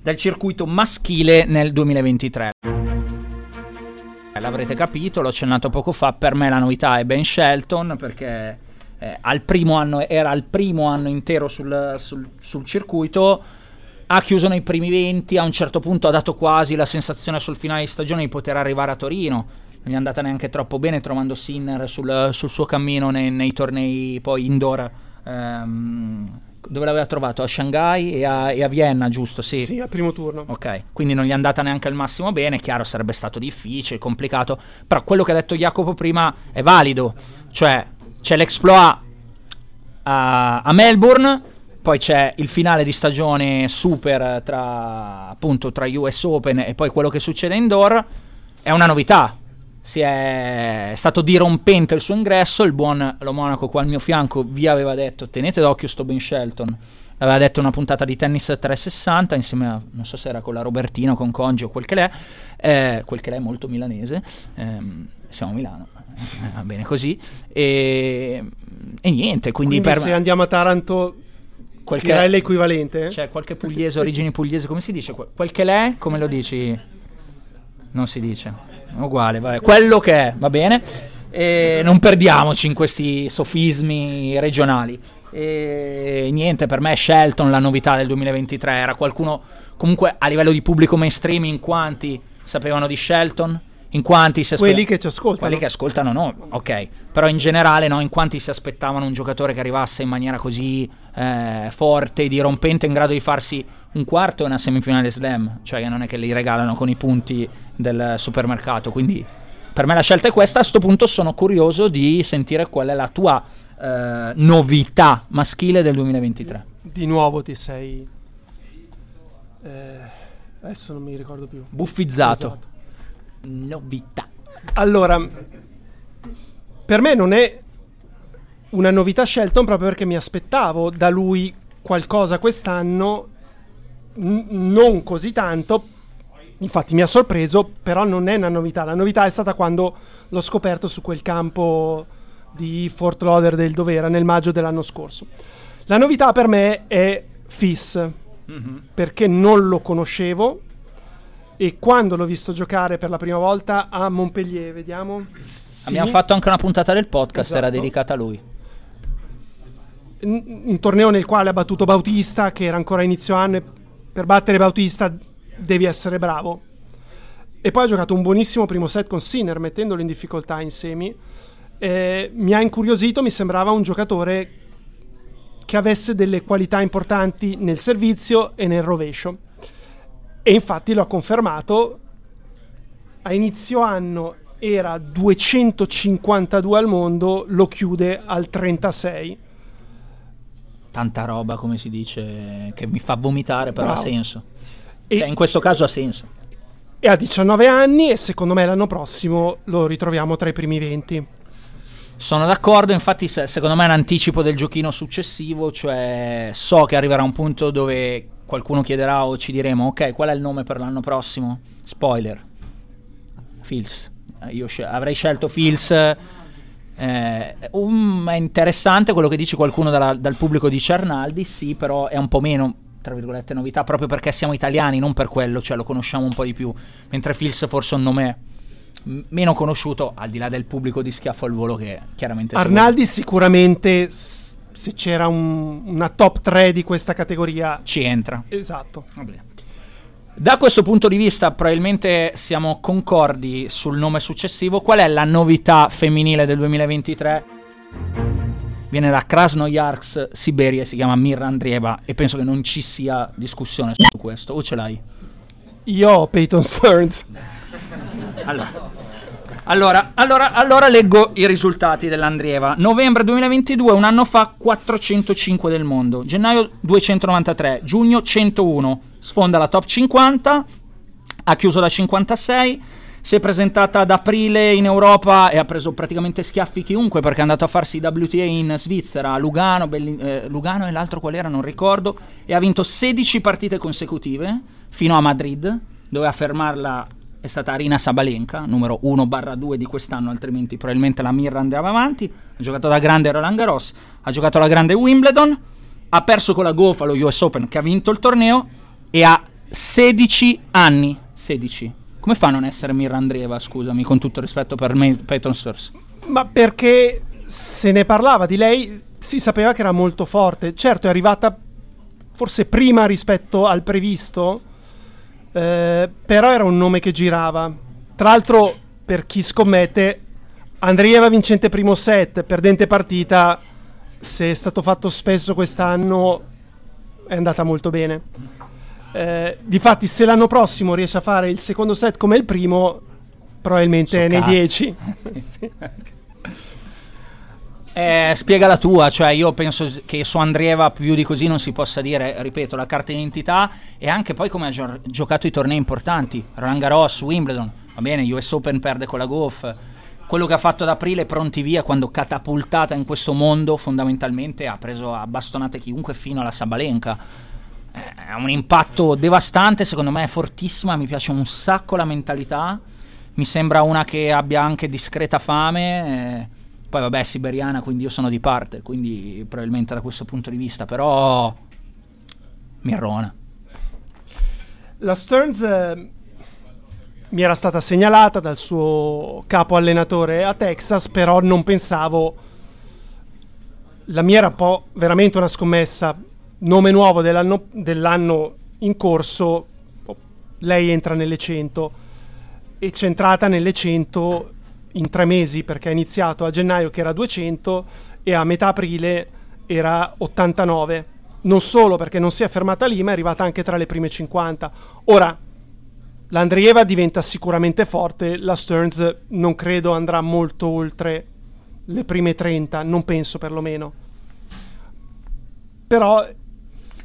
del circuito maschile nel 2023. L'avrete capito, l'ho accennato poco fa, per me la novità è Ben Shelton perché eh, al primo anno, era il primo anno intero sul, sul- sul circuito, ha chiuso nei primi 20, a un certo punto ha dato quasi la sensazione sul finale di stagione di poter arrivare a Torino, non è andata neanche troppo bene trovando Sinner sul, sul suo cammino nei, nei tornei poi indoor. ehm, dove l'aveva trovato? A Shanghai e a, e a Vienna, giusto? Sì. Sì, al primo turno. Ok, quindi non gli è andata neanche al massimo bene, chiaro sarebbe stato difficile, complicato, però quello che ha detto Jacopo prima è valido, cioè c'è l'exploit a, a Melbourne, poi c'è il finale di stagione super tra appunto tra US Open e poi quello che succede indoor, è una novità. Si è, stato dirompente il suo ingresso. Il buon Lo Monaco qua al mio fianco vi aveva detto: tenete d'occhio sto Ben Shelton. L'aveva detto una puntata di tennis 360 insieme a non so se era con la Robertino, con Congi o quel che l'è. Eh, quel che l'è molto milanese. Ehm, siamo a Milano, eh, va bene così. E, e niente, quindi, Quindi se me- andiamo a Taranto quel che l'equivalente? c'è qualche pugliese, origini pugliese, come si dice? Que- Quel che l'è, come lo dici? Non si dice. Uguale, vabbè. Quello che è, va bene? E non perdiamoci in questi sofismi regionali. E niente, per me Shelton la novità del 2023 era qualcuno comunque a livello di pubblico mainstream in quanti sapevano di Shelton? In quanti si aspe- Quelli che ci ascoltano. quelli che ascoltano no, ok, però in generale no, in quanti si aspettavano un giocatore che arrivasse in maniera così eh, forte, dirompente, in grado di farsi un quarto e una semifinale slam, cioè che non è che li regalano con i punti del supermercato, quindi per me la scelta è questa, a sto punto sono curioso di sentire qual è la tua eh, novità maschile del 2023. Di nuovo ti sei... eh, adesso non mi ricordo più. Buffizzato. Esatto. Novità. Allora, per me non è una novità Shelton proprio perché mi aspettavo da lui qualcosa quest'anno, n- non così tanto, infatti mi ha sorpreso, però non è una novità. La novità è stata quando l'ho scoperto su quel campo di Fort Lauderdale dove era nel maggio dell'anno scorso. La novità per me è Fis, perché non lo conoscevo e quando l'ho visto giocare per la prima volta a Montpellier, vediamo. Sì. Abbiamo fatto anche una puntata del podcast, era Esatto. dedicata a lui. un, un torneo nel quale ha battuto Bautista, che era ancora inizio anno, e per battere Bautista devi essere bravo. E poi ha giocato un buonissimo primo set con Sinner, mettendolo in difficoltà in semi. Eh, mi ha incuriosito, mi sembrava un giocatore che avesse delle qualità importanti nel servizio e nel rovescio. E infatti lo ha confermato. A inizio anno era 252 al mondo, lo chiude al 36. Tanta roba, come si dice, che mi fa vomitare, però Bravo. ha senso. E- Cioè, in questo caso ha senso. E ha 19 anni e secondo me l'anno prossimo lo ritroviamo tra i primi 20. Sono d'accordo, infatti se- secondo me è un anticipo del giochino successivo, cioè so che arriverà un punto dove qualcuno chiederà o ci diremo ok, qual è il nome per l'anno prossimo? Spoiler. Fils. Io scel- avrei scelto Fils. Eh, um, è interessante quello che dice qualcuno dalla- dal pubblico di Cernaldi, sì, però è un po' meno, tra virgolette, novità, proprio perché siamo italiani, non per quello, cioè lo conosciamo un po' di più. Mentre Fils forse un nome m- meno conosciuto, al di là del pubblico di schiaffo al volo che chiaramente... Arnaldi sicuramente s- se c'era un- una top 3 di questa categoria. ci entra. Esatto. Vabbè. Da questo punto di vista, probabilmente siamo concordi sul nome successivo. Qual è la novità femminile del 2023? Viene da Krasnoyarsk, Siberia, si chiama Mirra Andrieva e penso che non ci sia discussione su questo. O ce l'hai? Io ho Peyton Stearns. Allora. Allora, allora, allora leggo i risultati dell'Andrieva. Novembre 2022, un anno fa, 405 del mondo. Gennaio 293, giugno 101. Sfonda la top 50, ha chiuso da 56. Si è presentata ad aprile in Europa e ha preso praticamente schiaffi chiunque perché è andato a farsi WTA in Svizzera, Lugano, Belli- eh, Lugano e l'altro qual era, non ricordo, e ha vinto 16 partite consecutive fino a Madrid, dove a fermarla è stata Arina Sabalenka, numero 1-2 di quest'anno, altrimenti probabilmente la Mirra andava avanti. Ha giocato da grande Roland Garros, ha giocato alla grande Wimbledon, ha perso con la Goff allo US Open che ha vinto il torneo e ha 16 anni. 16. Come fa a non essere Mirra Andreeva, scusami, con tutto rispetto per me, Peyton Sturs? Ma perché se ne parlava di lei, si sapeva che era molto forte. Certo, è arrivata forse prima rispetto al previsto, eh, però era un nome che girava. Tra l'altro, per chi scommette, Andrieva vincente primo set, perdente partita, se è stato fatto spesso quest'anno, è andata molto bene. Eh, difatti, se l'anno prossimo riesce a fare il secondo set come il primo, probabilmente So è nei cazzo. 10. (laughs) (laughs) Eh, spiega la tua, cioè io penso che su Andrieva più di così non si possa dire, ripeto, la carta d'identità e anche poi come ha gio- giocato i tornei importanti, Roland Garros, Wimbledon, va bene, US Open perde con la Goff, quello che ha fatto ad aprile pronti via quando catapultata in questo mondo fondamentalmente ha preso a bastonate chiunque fino alla Sabalenka. Eh, È un impatto devastante, secondo me è fortissima, mi piace un sacco la mentalità, mi sembra una che abbia anche discreta fame. eh, poi vabbè, siberiana, quindi io sono di parte, quindi probabilmente da questo punto di vista, però Mirrona. La Stearns eh, mi era stata segnalata dal suo capo allenatore a Texas, però non pensavo. La mia era un po' veramente una scommessa. Nome nuovo dell'anno, dell'anno in corso, lei entra nelle 100 e c'è entrata nelle 100 in tre mesi perché ha iniziato a gennaio che era 200 e a metà aprile era 89. Non solo perché non si è fermata lì, ma è arrivata anche tra le prime 50. Ora, l'Andrieva diventa sicuramente forte, la Stearns non credo andrà molto oltre le prime 30, non penso perlomeno. Però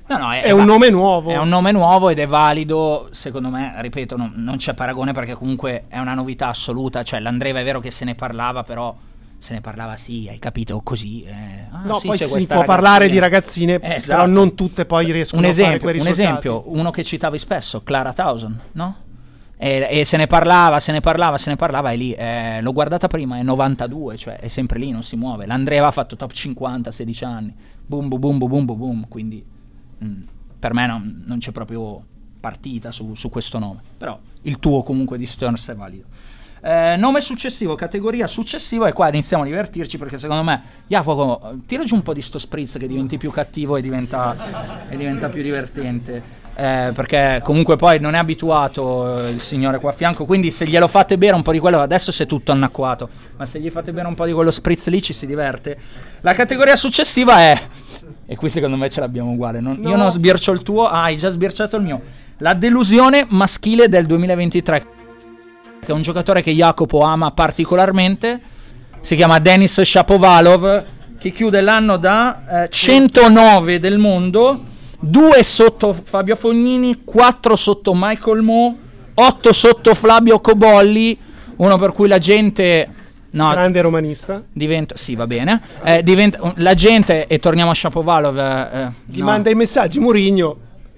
No, no, è un nome nuovo. È un nome nuovo ed è valido, secondo me, ripeto, non, non c'è paragone perché comunque è una novità assoluta, cioè l'Andreva è vero che se ne parlava, però se ne parlava sì, hai capito, così. eh, ah, No, sì, poi si può parlare di ragazzina. ragazzine, Eh, esatto. però non tutte poi riescono un a fare esempio, quei un risultati. esempio, uno che citavi spesso, Clara Towson, no? E, e se ne parlava, se ne parlava, se ne parlava, e lì eh, l'ho guardata prima, è 92, cioè è sempre lì, non si muove. L'Andreva ha fatto top 50 a 16 anni, boom, boom, boom, boom, boom, boom, boom, quindi mm, per me non, non c'è proprio partita su, su questo nome. Però il tuo comunque di Stearns è valido. Eh, nome successivo, categoria successiva e qua iniziamo a divertirci perché secondo me Jacopo tira giù un po' di sto spritz che diventi più cattivo e diventa, e diventa più divertente Eh, perché comunque poi non è abituato eh, il signore qua a fianco quindi se glielo fate bere un po' di quello adesso si è tutto annacquato ma se gli fate bere un po' di quello spritz lì ci si diverte la categoria successiva è e qui secondo me ce l'abbiamo uguale non- io No. non sbircio il tuo ah hai già sbirciato il mio la delusione maschile del 2023 che è un giocatore che Jacopo ama particolarmente. Si chiama Denis Shapovalov, che chiude l'anno da eh, 109 del mondo, 2 sotto Fabio Fognini, 4 sotto Michael Mo, 8 sotto Flavio Cobolli, uno per cui la gente... No, Grande romanista. diventa... Sì, va bene. Eh, diventa, la gente, e torniamo a Shapovalov... eh, Gli no. manda i messaggi Murigno.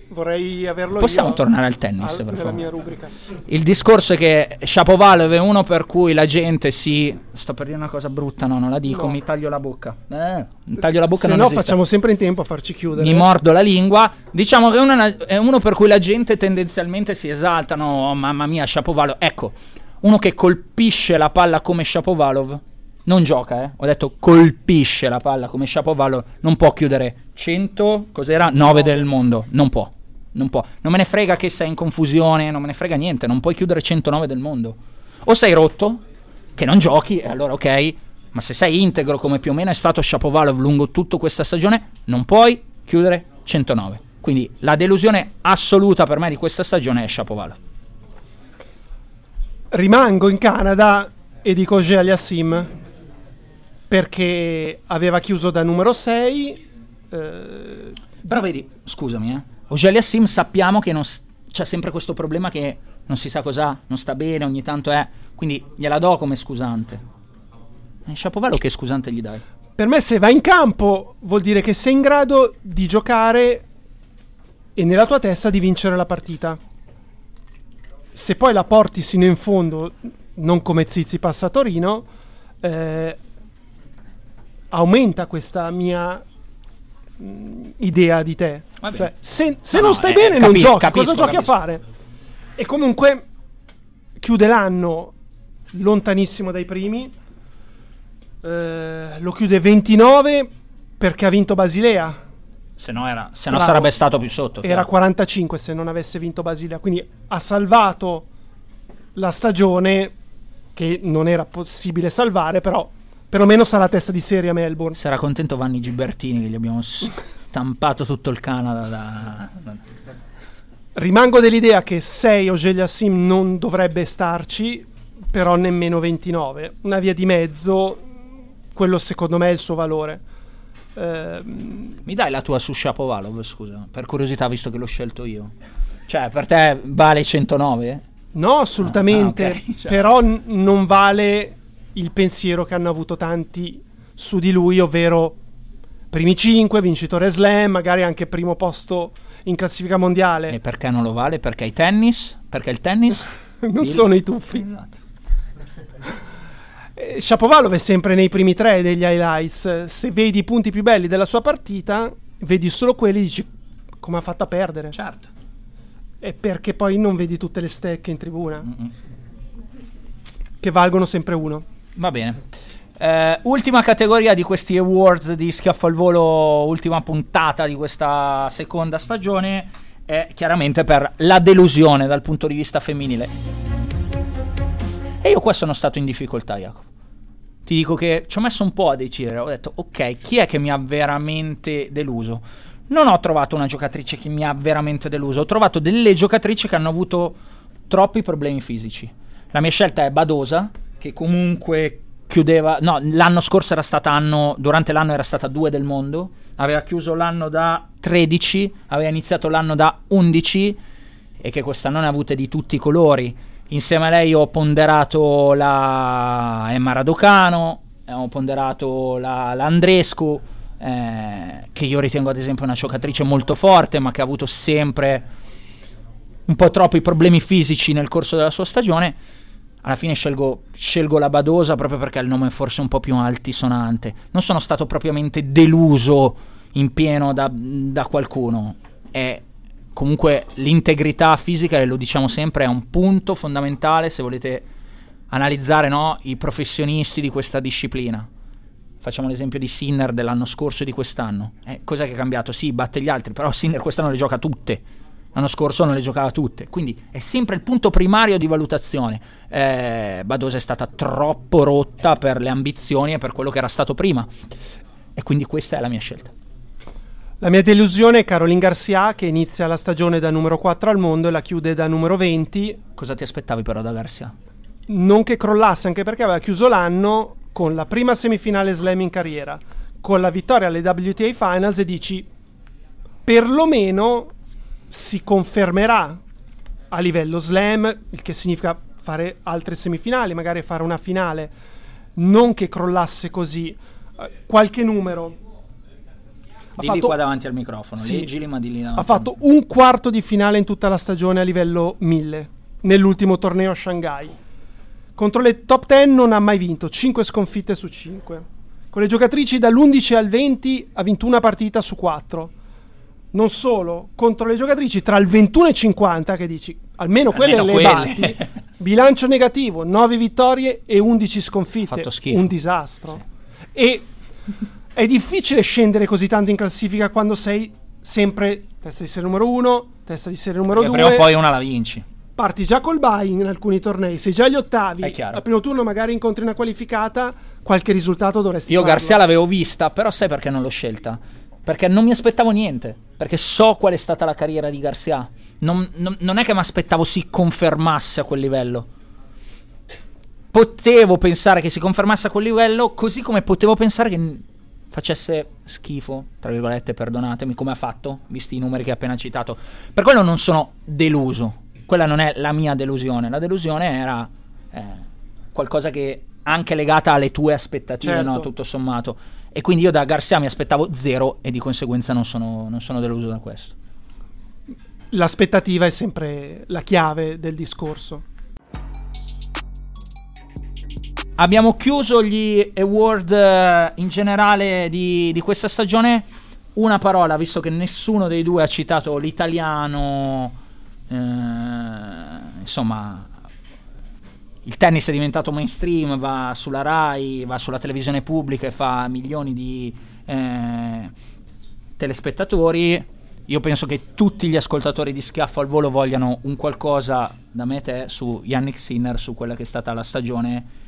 Vorrei averlo Possiamo io tornare al tennis, al- per favore? Il discorso è che Shapovalov è uno per cui la gente si. Sto per dire una cosa brutta, no, non la dico, No. mi taglio la bocca. Eh, mi taglio la bocca Se no, esiste. facciamo sempre in tempo a farci chiudere. Mi mordo la lingua. Diciamo che è, una- è uno per cui la gente tendenzialmente si esaltano. Oh, mamma mia, Shapovalov. Ecco, uno che colpisce la palla come Shapovalov non gioca, eh. Ho detto colpisce la palla come Shapovalov, non può chiudere 100, cos'era? 9 del mondo, non può. Non può. Non me ne frega che sei in confusione, non me ne frega niente, non puoi chiudere 109 del mondo. O sei rotto, che non giochi, e allora ok, ma se sei integro come più o meno è stato Shapovalov lungo tutta questa stagione, non puoi chiudere 109. Quindi la delusione assoluta per me di questa stagione è Shapovalov. Rimango in Canada e dico Gea Aliassim perché aveva chiuso da numero 6. Eh, Però vedi, scusami, eh. Ogelia Sim sappiamo che non s- c'è sempre questo problema che non si sa cos'ha, non sta bene, ogni tanto è. Quindi gliela do come scusante. E Shapovalov che scusante gli dai? Per me se vai in campo vuol dire che sei in grado di giocare e nella tua testa di vincere la partita. Se poi la porti sino in fondo, non come Zizi passa a Torino, eh, aumenta questa mia mh, idea di te. Cioè, se, se No, non no, stai eh, bene, non capi- giochi. capisco, Cosa giochi capisco. a fare? E comunque chiude l'anno lontanissimo dai primi. Eh, lo chiude 29 perché ha vinto Basilea. Se no, era, se no sarebbe stato più sotto. Era chiaro. 45 se non avesse vinto Basilea. Quindi ha salvato la stagione che non era possibile salvare, però perlomeno sarà testa di serie a Melbourne. Sarà contento Vanni Gibertini che gli abbiamo stampato tutto il Canada da... da- Rimango dell'idea che 6 Ogelia Sim non dovrebbe starci, però nemmeno 29. Una via di mezzo, quello secondo me è il suo valore. Ehm, Mi dai la tua su Shapovalov, scusa? Per curiosità, visto che l'ho scelto io. Cioè, per te vale 109? no, assolutamente, Ah, ok, cioè. però n- non vale il pensiero che hanno avuto tanti su di lui, ovvero primi 5, vincitore slam, magari anche primo posto in classifica mondiale. E perché non lo vale? Perché il tennis? Perché il tennis? (laughs) non sono i tuffi. Esatto. Eh, Shapovalov è sempre nei primi tre degli highlights. Se vedi i punti più belli della sua partita, vedi solo quelli e dici come ha fatto a perdere. Certo. E perché poi non vedi tutte le stecche in tribuna, Mm-mm. che valgono sempre uno. Va bene. Eh, ultima categoria di questi awards di schiaffo al volo, ultima puntata di questa seconda stagione, è chiaramente per la delusione dal punto di vista femminile. E io qua sono stato in difficoltà, Jacopo. Ti dico che ci ho messo un po' a decidere. Ho detto, ok, chi è che mi ha veramente deluso? Non ho trovato una giocatrice che mi ha veramente deluso. Ho trovato delle giocatrici che hanno avuto troppi problemi fisici. La mia scelta è Badosa, che comunque chiudeva. No, l'anno scorso era stata anno. Durante l'anno era stata 2 del mondo. Aveva chiuso l'anno da 13, aveva iniziato l'anno da 11 e che quest'anno ne ha avute di tutti i colori. Insieme a lei ho ponderato la Emma Raducano, ho ponderato la, la Andrescu, eh, che io ritengo ad esempio una giocatrice molto forte, ma che ha avuto sempre un po' troppi problemi fisici nel corso della sua stagione. Alla fine scelgo, scelgo la Badosa proprio perché il nome è forse un po' più altisonante. Non sono stato propriamente deluso in pieno da, da qualcuno. È comunque l'integrità fisica, e lo diciamo sempre, è un punto fondamentale se volete analizzare no, i professionisti di questa disciplina. Facciamo l'esempio di Sinner dell'anno scorso e di quest'anno. Eh, cos'è che è cambiato? Sì, batte gli altri, però Sinner quest'anno le gioca tutte. L'anno scorso non le giocava tutte. Quindi è sempre il punto primario di valutazione. Eh, Badosa è stata troppo rotta per le ambizioni e per quello che era stato prima. E quindi questa è la mia scelta. La mia delusione è Caroline Garcia, che inizia la stagione da numero 4 al mondo e la chiude da numero 20. Cosa ti aspettavi però da Garcia? Non che crollasse, anche perché aveva chiuso l'anno con la prima semifinale slam in carriera, con la vittoria alle WTA Finals e dici perlomeno si confermerà a livello slam, il che significa fare altre semifinali, magari fare una finale, non che crollasse così. Eh, qualche numero. Dilli fatto- qua davanti al microfono, Sì. leggili ma dilli davanti ha fatto un quarto di finale in tutta la stagione a livello 1000 nell'ultimo torneo a Shanghai. Contro le top 10 non ha mai vinto, 5 sconfitte su 5. Con le giocatrici dall'11 al 20 ha vinto una partita su 4. Non solo, contro le giocatrici tra il 21 e il 50, che dici almeno quelle Almeno le batti, (laughs) Bilancio negativo, 9 vittorie e 11 sconfitte. Un disastro. E è difficile scendere così tanto in classifica quando sei sempre testa di serie numero 1, testa di serie numero Perché 2. prima o poi una la vinci. Parti già col buy in alcuni tornei, sei già agli ottavi. È chiaro. Al primo turno magari incontri una qualificata, qualche risultato dovresti Io farlo. Garcia l'avevo vista, però sai perché non l'ho scelta? Perché non mi aspettavo niente. Perché so qual è stata la carriera di Garcia. Non, non- non è che mi aspettavo si confermasse a quel livello. Potevo pensare che si confermasse a quel livello, così come potevo pensare che facesse schifo, tra virgolette, perdonatemi, come ha fatto, visti i numeri che hai appena citato. Per quello non sono deluso. Quella non è la mia delusione. La delusione era eh, qualcosa che anche legata alle tue aspettative, Certo. no? tutto sommato. E quindi io da Garcia mi aspettavo zero e di conseguenza non sono, non sono deluso da questo. L'aspettativa è sempre la chiave del discorso. Abbiamo chiuso gli award eh, in generale di, di questa stagione. Una parola, visto che nessuno dei due ha citato l'italiano, eh, insomma, il tennis è diventato mainstream, va sulla RAI, va sulla televisione pubblica e fa milioni di eh, telespettatori. Io penso che tutti gli ascoltatori di Schiaffo al Volo vogliano un qualcosa da me e te su Yannick Sinner, su quella che è stata la stagione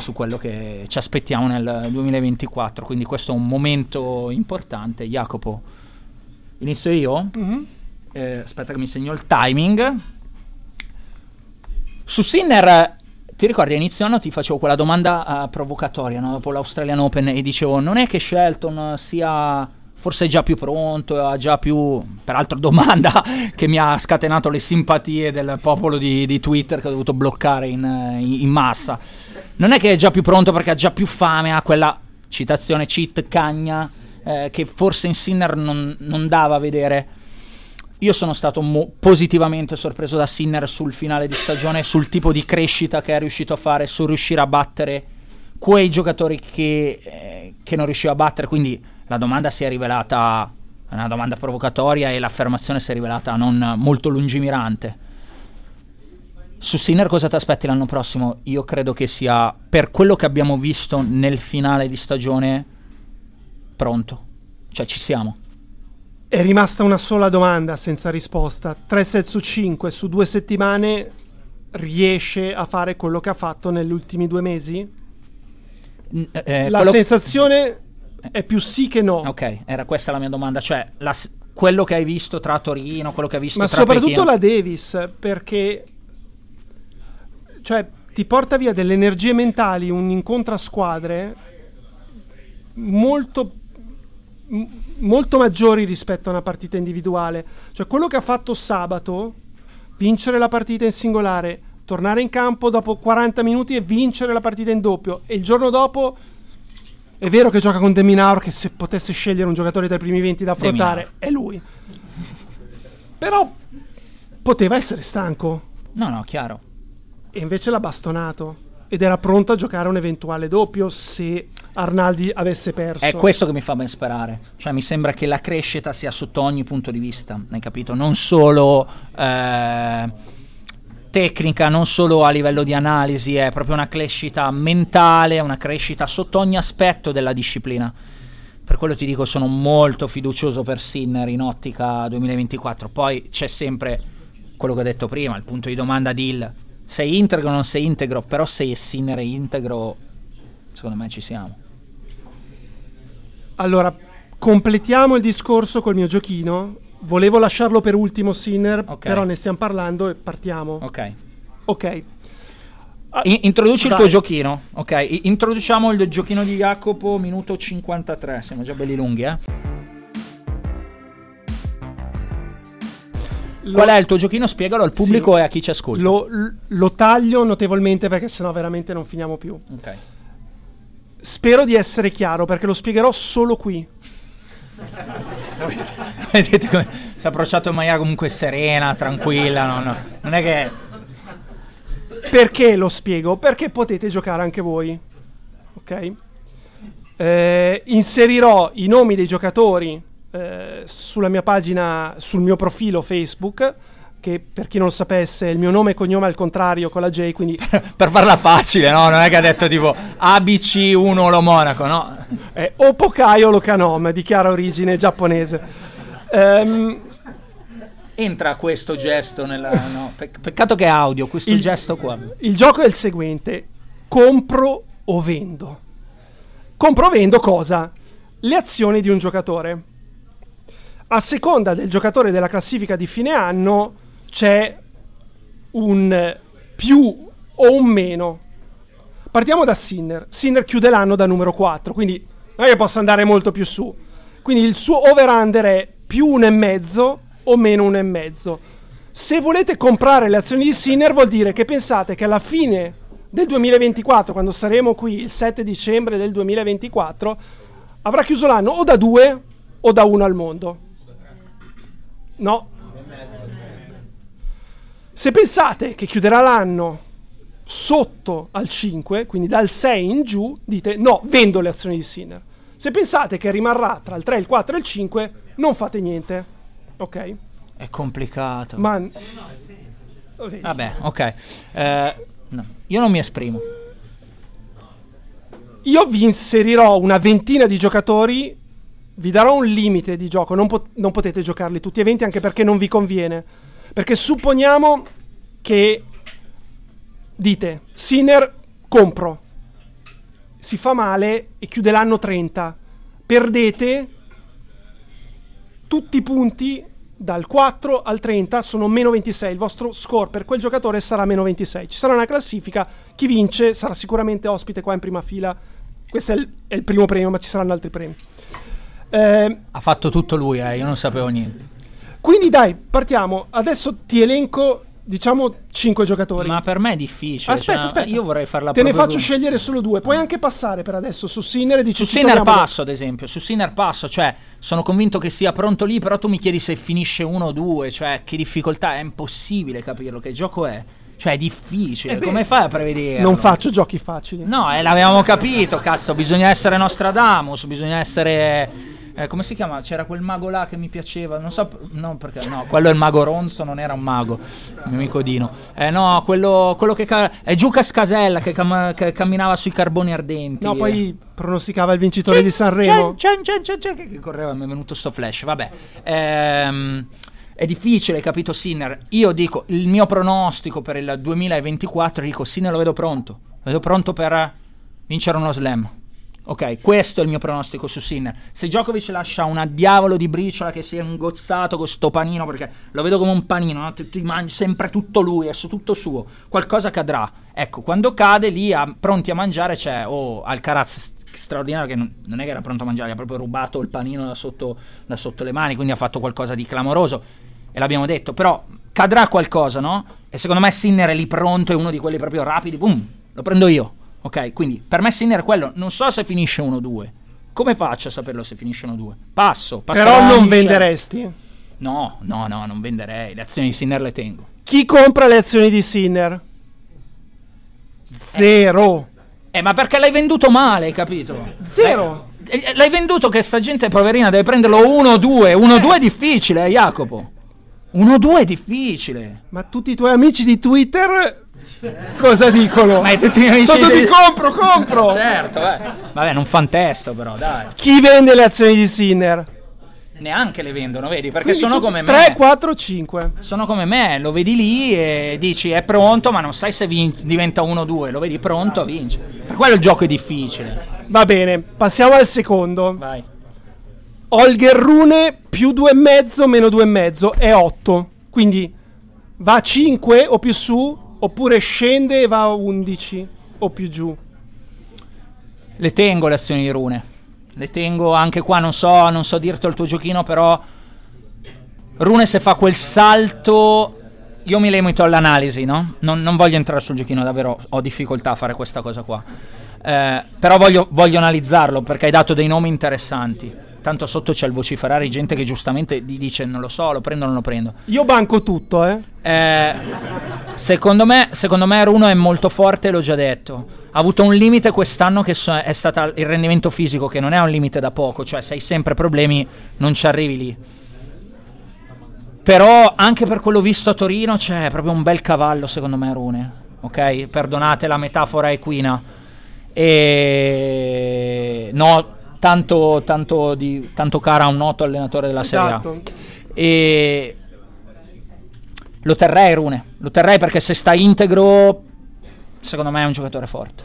su quello che ci aspettiamo nel 2024. Quindi questo è un momento importante. Jacopo, inizio io? Eh, aspetta che mi segno il timing. Su Sinner, ti ricordi all'inizio anno ti facevo quella domanda eh, provocatoria no? dopo l'Australian Open e dicevo non è che Shelton sia forse già più pronto, ha già più... Peraltro domanda (laughs) che mi ha scatenato le simpatie del popolo di, di Twitter che ho dovuto bloccare in, eh, in massa. Non è che è già più pronto perché ha già più fame, ha quella citazione cheat cagna eh, che forse in Sinner non, non dava a vedere. Io sono stato mo- positivamente sorpreso da Sinner sul finale di stagione, sul tipo di crescita che è riuscito a fare, sul riuscire a battere quei giocatori che, eh, che non riusciva a battere. Quindi la domanda si è rivelata una domanda provocatoria e l'affermazione si è rivelata non molto lungimirante. Su Sinner cosa ti aspetti l'anno prossimo? Io credo che sia, per quello che abbiamo visto nel finale di stagione, pronto. Cioè ci siamo. È rimasta una sola domanda senza risposta. 3 set su 5 su due settimane riesce a fare quello che ha fatto negli ultimi due mesi? N- eh, La quello- sensazione è più sì che no. Ok, era questa la mia domanda. Cioè, la quello che hai visto tra Torino, quello che hai visto Ma tra soprattutto Pechino- la Davis, perché cioè, ti porta via delle energie mentali, un incontro a squadre molto, molto maggiori rispetto a una partita individuale. Cioè, quello che ha fatto sabato, vincere la partita in singolare, tornare in campo dopo 40 minuti e vincere la partita in doppio, e il giorno dopo. È vero che gioca con De Minaur, che se potesse scegliere un giocatore dai primi 20 da affrontare, è lui. Però poteva essere stanco No, no, chiaro. e invece l'ha bastonato ed era pronto a giocare un eventuale doppio se Arnaldi avesse perso. È questo che mi fa ben sperare. Cioè, mi sembra che la crescita sia sotto ogni punto di vista, hai capito? Non solo eh, tecnica, non solo a livello di analisi, è proprio una crescita mentale, una crescita sotto ogni aspetto della disciplina. Per quello ti dico, sono molto fiducioso per Sinner in ottica 2024. Poi c'è sempre quello che ho detto prima, il punto di domanda di Hill. Sei integro o non sei integro? Però se Sinner è integro, secondo me ci siamo. Allora, completiamo il discorso col mio giochino. Volevo lasciarlo per ultimo Sinner, Ok. però ne stiamo parlando e partiamo. Ok. Ok. Ah, I- introduci il vai. tuo giochino. Ok, I- introduciamo il giochino di Jacopo, minuto 53. Siamo già belli lunghi, eh. Lo- Qual è il tuo giochino? Spiegalo al pubblico Sì. e a chi ci ascolta. Lo, lo taglio notevolmente perché sennò veramente non finiamo più. Ok. Spero di essere chiaro perché lo spiegherò solo qui. Vedete come si è approcciato in maniera comunque serena, tranquilla. no, no. Non è che. Perché lo spiego? Perché potete giocare anche voi. Ok? Eh, inserirò i nomi dei giocatori eh, sulla mia pagina, sul mio profilo Facebook che per chi non lo sapesse il mio nome e cognome al contrario con la J, quindi (laughs) per farla facile, no? Non è che ha detto tipo ABC1 lo Monaco, no? è Opokayo lo Kanom, di chiara origine giapponese. Ehm, Entra questo gesto nella... No, pec- peccato che è audio, questo Il- gesto qua. il gioco è il seguente: compro o vendo. Compro o vendo cosa? Le azioni di un giocatore. A seconda del giocatore della classifica di fine anno c'è un più o un meno. Partiamo da Sinner. Sinner chiude l'anno da numero 4, quindi non è che possa andare molto più su. Quindi il suo over-under è più 1,5 o meno 1,5. Se volete comprare le azioni di Sinner vuol dire che pensate che alla fine del 2024, quando saremo qui il 7 dicembre del 2024, avrà chiuso l'anno o da 2 o da 1 al mondo. No. Se pensate che chiuderà l'anno sotto al 5, quindi dal 6 in giù, dite no, vendo le azioni di Sinner. Se pensate che rimarrà tra il 3, il 4 e il 5, non fate niente. Ok? È complicato. Ma... Vabbè, ok. Eh, no, io non mi esprimo. Io vi inserirò una ventina di giocatori, vi darò un limite di gioco, non, pot- non potete giocarli tutti e 20 anche perché non vi conviene. Perché supponiamo che dite, Sinner compro, si fa male e chiude l'anno 30, perdete tutti i punti dal 4 al 30 sono meno 26, il vostro score per quel giocatore sarà meno 26. Ci sarà una classifica, chi vince sarà sicuramente ospite qua in prima fila. Questo è il, è il primo premio, ma ci saranno altri premi. Eh, Ha fatto tutto lui, eh, io non sapevo niente. Quindi dai, partiamo. Adesso ti elenco, diciamo, 5 giocatori. Ma per me è difficile. Aspetta, cioè, aspetta. Io vorrei farla Te ne faccio con- scegliere solo due. Puoi anche passare per adesso su Sinner e dici Su Sinner passo, ad esempio. Su Sinner passo, cioè, sono convinto che sia pronto lì, però tu mi chiedi se finisce uno o due, cioè, che difficoltà, è impossibile capirlo, che gioco è. Cioè, è difficile, Eh beh, come fai a prevedere? Non faccio giochi facili. No, eh, l'avevamo capito, cazzo, bisogna essere Nostradamus, bisogna essere... eh, come si chiama? C'era quel mago là che mi piaceva, non so, no, perché, no, quello è il mago Ronzo, non era un mago, il mio amico Dino. Eh, no, quello, quello che... ca- è Giuca Scasella che, cam- che camminava sui carboni ardenti. No, eh. poi pronosticava il vincitore di Sanremo. C'è, c'è, c'è, c'è, che che correva, mi è venuto sto flash. Vabbè, Ehm, è difficile, capito Sinner? Io dico, il mio pronostico per il 2024, dico, Sinner lo vedo pronto. Lo vedo pronto per vincere uno slam. Ok, questo è il mio pronostico su Sinner. Se Djokovic lascia una diavolo di briciola che si è ingozzato con sto panino, perché lo vedo come un panino, no? ti, mangi sempre tutto lui, è su- tutto suo, qualcosa cadrà. Ecco, quando cade lì, a- pronti a mangiare, c'è oh, Alcaraz st- straordinario che non, non è che era pronto a mangiare, gli ha proprio rubato il panino da sotto, da sotto le mani, quindi ha fatto qualcosa di clamoroso. E l'abbiamo detto, però cadrà qualcosa, no? E secondo me Sinner è lì pronto, è uno di quelli proprio rapidi, boom, lo prendo io. Ok, quindi per me Sinner è quello, non so se finisce 1-2. Come faccio a saperlo se finisce 1-2? Passo, passerò Però non ogni venderesti. scelta. No, no, no, non venderei, le azioni di Sinner le tengo. Chi compra le azioni di Sinner? Zero. Eh, ma perché l'hai venduto male, capito? Zero. Eh, eh, L'hai venduto che sta gente poverina deve prenderlo 1-2. 1-2 è difficile, eh, Jacopo. 1-2 è difficile. Ma tutti i tuoi amici di Twitter cosa dicono? Ma tutti i miei amici Sotto di- di compro, compro. (laughs) Certo, beh. Vabbè, non fan testo però, dai. Chi vende le azioni di Sinner? Neanche le vendono, vedi? Perché sono come me. 3, 4, 5. Sono come me, lo vedi lì e dici è pronto, ma non sai se vin- diventa 1-2. Lo vedi pronto, vince. Per quello il gioco è difficile. Va bene, passiamo al secondo. Vai. Holger Rune più 2,5 meno 2,5 è 8. Quindi va a 5 o più su, oppure scende e va a 11 o più giù. Le tengo le azioni di Rune. Le tengo anche qua, non so, non so dirti il tuo giochino, però Rune se fa quel salto io mi limito all'analisi, no? Non, non voglio entrare sul giochino, davvero ho difficoltà a fare questa cosa qua. Eh, però voglio, voglio analizzarlo perché hai dato dei nomi interessanti. Tanto sotto c'è il vociferare, gente che giustamente di- dice non lo so, lo prendo o non lo prendo. Io banco tutto, eh. Eh, secondo, me, secondo me Runo è molto forte, l'ho già detto. Ha avuto un limite quest'anno che so- è stato il rendimento fisico, che non è un limite da poco, cioè se hai sempre problemi non ci arrivi lì. Però anche per quello visto a Torino c'è proprio un bel cavallo secondo me Rune. Ok? Perdonate la metafora equina. E no, tanto, tanto, di, tanto cara a un noto allenatore della Esatto. Serie A. E lo terrei Rune. Lo terrei perché se sta integro, secondo me è un giocatore forte.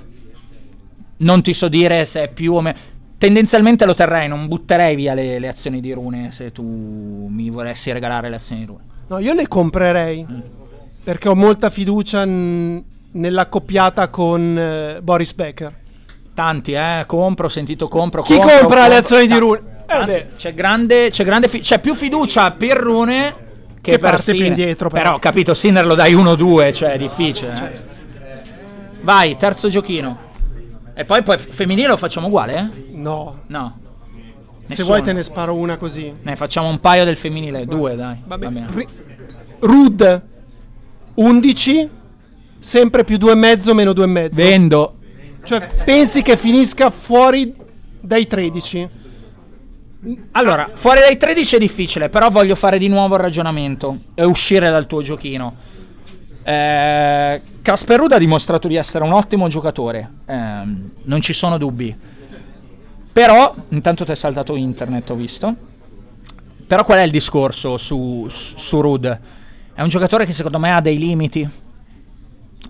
Non ti so dire se è più o meno. Tendenzialmente lo terrei, non butterei via le, le azioni di Rune se tu mi volessi regalare le azioni di Rune. No, io le comprerei perché ho molta fiducia n- nell'accoppiata con eh, Boris Becker. Tanti, eh, compro, ho sentito compro. Chi compro, compra le compro. azioni di Ta- Rune? Eh, tanti. c'è grande, c'è grande fi- c'è più fiducia per Rune che, Che per più Sinner. indietro, però. Però, capito, Sinner lo dai 1-2, cioè è difficile. eh. Vai, terzo giochino. E poi, poi femminile lo facciamo uguale, eh? No, No. se Nessuno. vuoi te ne sparo una così. Ne facciamo un paio del femminile, due, dai. Va Va bene. bene. Ri- Rud 11 sempre più 2,5 meno 2,5. Vendo. Cioè pensi che finisca fuori dai 13? Allora, fuori dai 13 è difficile, però voglio fare di nuovo il ragionamento e uscire dal tuo giochino. Eh, Casper Ruud ha dimostrato di essere un ottimo giocatore, ehm, non ci sono dubbi. Però, intanto ti è saltato internet, ho visto. Però qual è il discorso su, su, su Ruud? È un giocatore che secondo me ha dei limiti.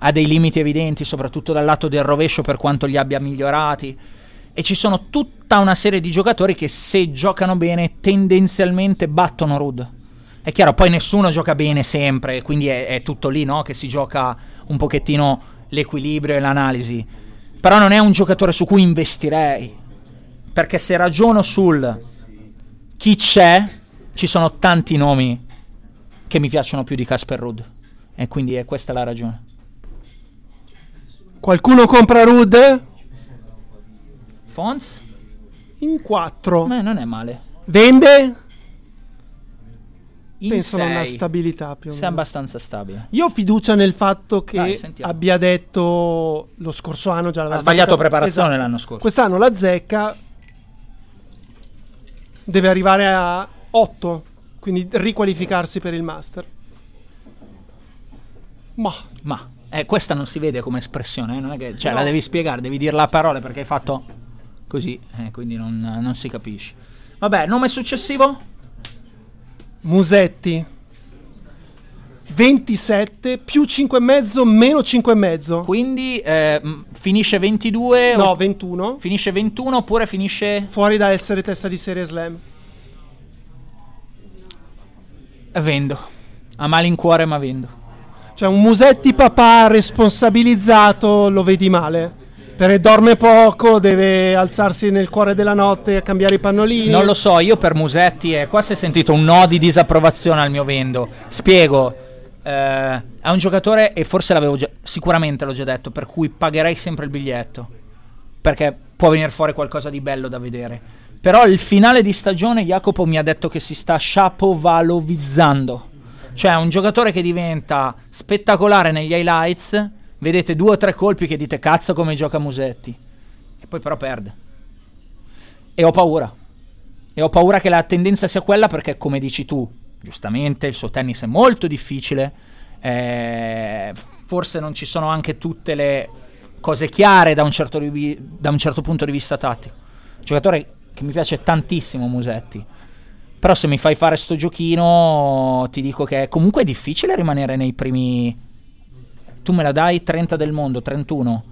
Ha dei limiti evidenti, soprattutto dal lato del rovescio per quanto li abbia migliorati. E ci sono tutta una serie di giocatori che se giocano bene tendenzialmente battono Ruud. È chiaro, poi nessuno gioca bene sempre, quindi è, è tutto lì, no? Che si gioca un pochettino l'equilibrio e l'analisi. Però non è un giocatore su cui investirei. Perché se ragiono sul chi c'è, ci sono tanti nomi che mi piacciono più di Casper Ruud. E quindi è questa la ragione. Qualcuno compra Rud? Fons? In 4. Beh, non è male. Vende? In Penso a una sei, stabilità più o Sei meno. abbastanza stabile. Io ho fiducia nel fatto che Dai, abbia detto lo scorso anno già Ha l'aveva sbagliato fatto- preparazione Esatto. l'anno scorso. Quest'anno la zecca deve arrivare a 8, quindi riqualificarsi per il master. Ma Ma eh, questa non si vede come espressione, eh, non è che, cioè, No. la devi spiegare, devi dirla a parole perché hai fatto così, eh, quindi non, non si capisce. Vabbè, nome successivo? Musetti 27 più 5,5 meno 5,5. Quindi eh, finisce 22 No, o 21. finisce 21 oppure finisce Fuori da essere testa di serie slam. Vendo. A malincuore ma vendo. Cioè un Musetti papà responsabilizzato lo vedi male. Perché dorme poco, deve alzarsi nel cuore della notte a cambiare i pannolini. Non lo so, io per Musetti, e qua si è sentito un no di disapprovazione al mio vendo. Spiego. eh, è un giocatore, e forse l'avevo già, sicuramente l'ho già detto, per cui pagherei sempre il biglietto. Perché può venire fuori qualcosa di bello da vedere. Però il finale di stagione Jacopo mi ha detto che si sta sciapovalovizzando. Cioè un giocatore che diventa spettacolare negli highlights, vedete due o tre colpi che dite cazzo come gioca Musetti. E poi però perde. E ho paura. E ho paura che la tendenza sia quella perché, come dici tu, giustamente, il suo tennis è molto difficile. eh, forse non ci sono anche tutte le cose chiare da un certo, da un certo punto di vista tattico. Giocatore che mi piace tantissimo, Musetti. Però se mi fai fare sto giochino, ti dico che è comunque difficile rimanere nei primi... Tu me la dai 30 del mondo, 31. Non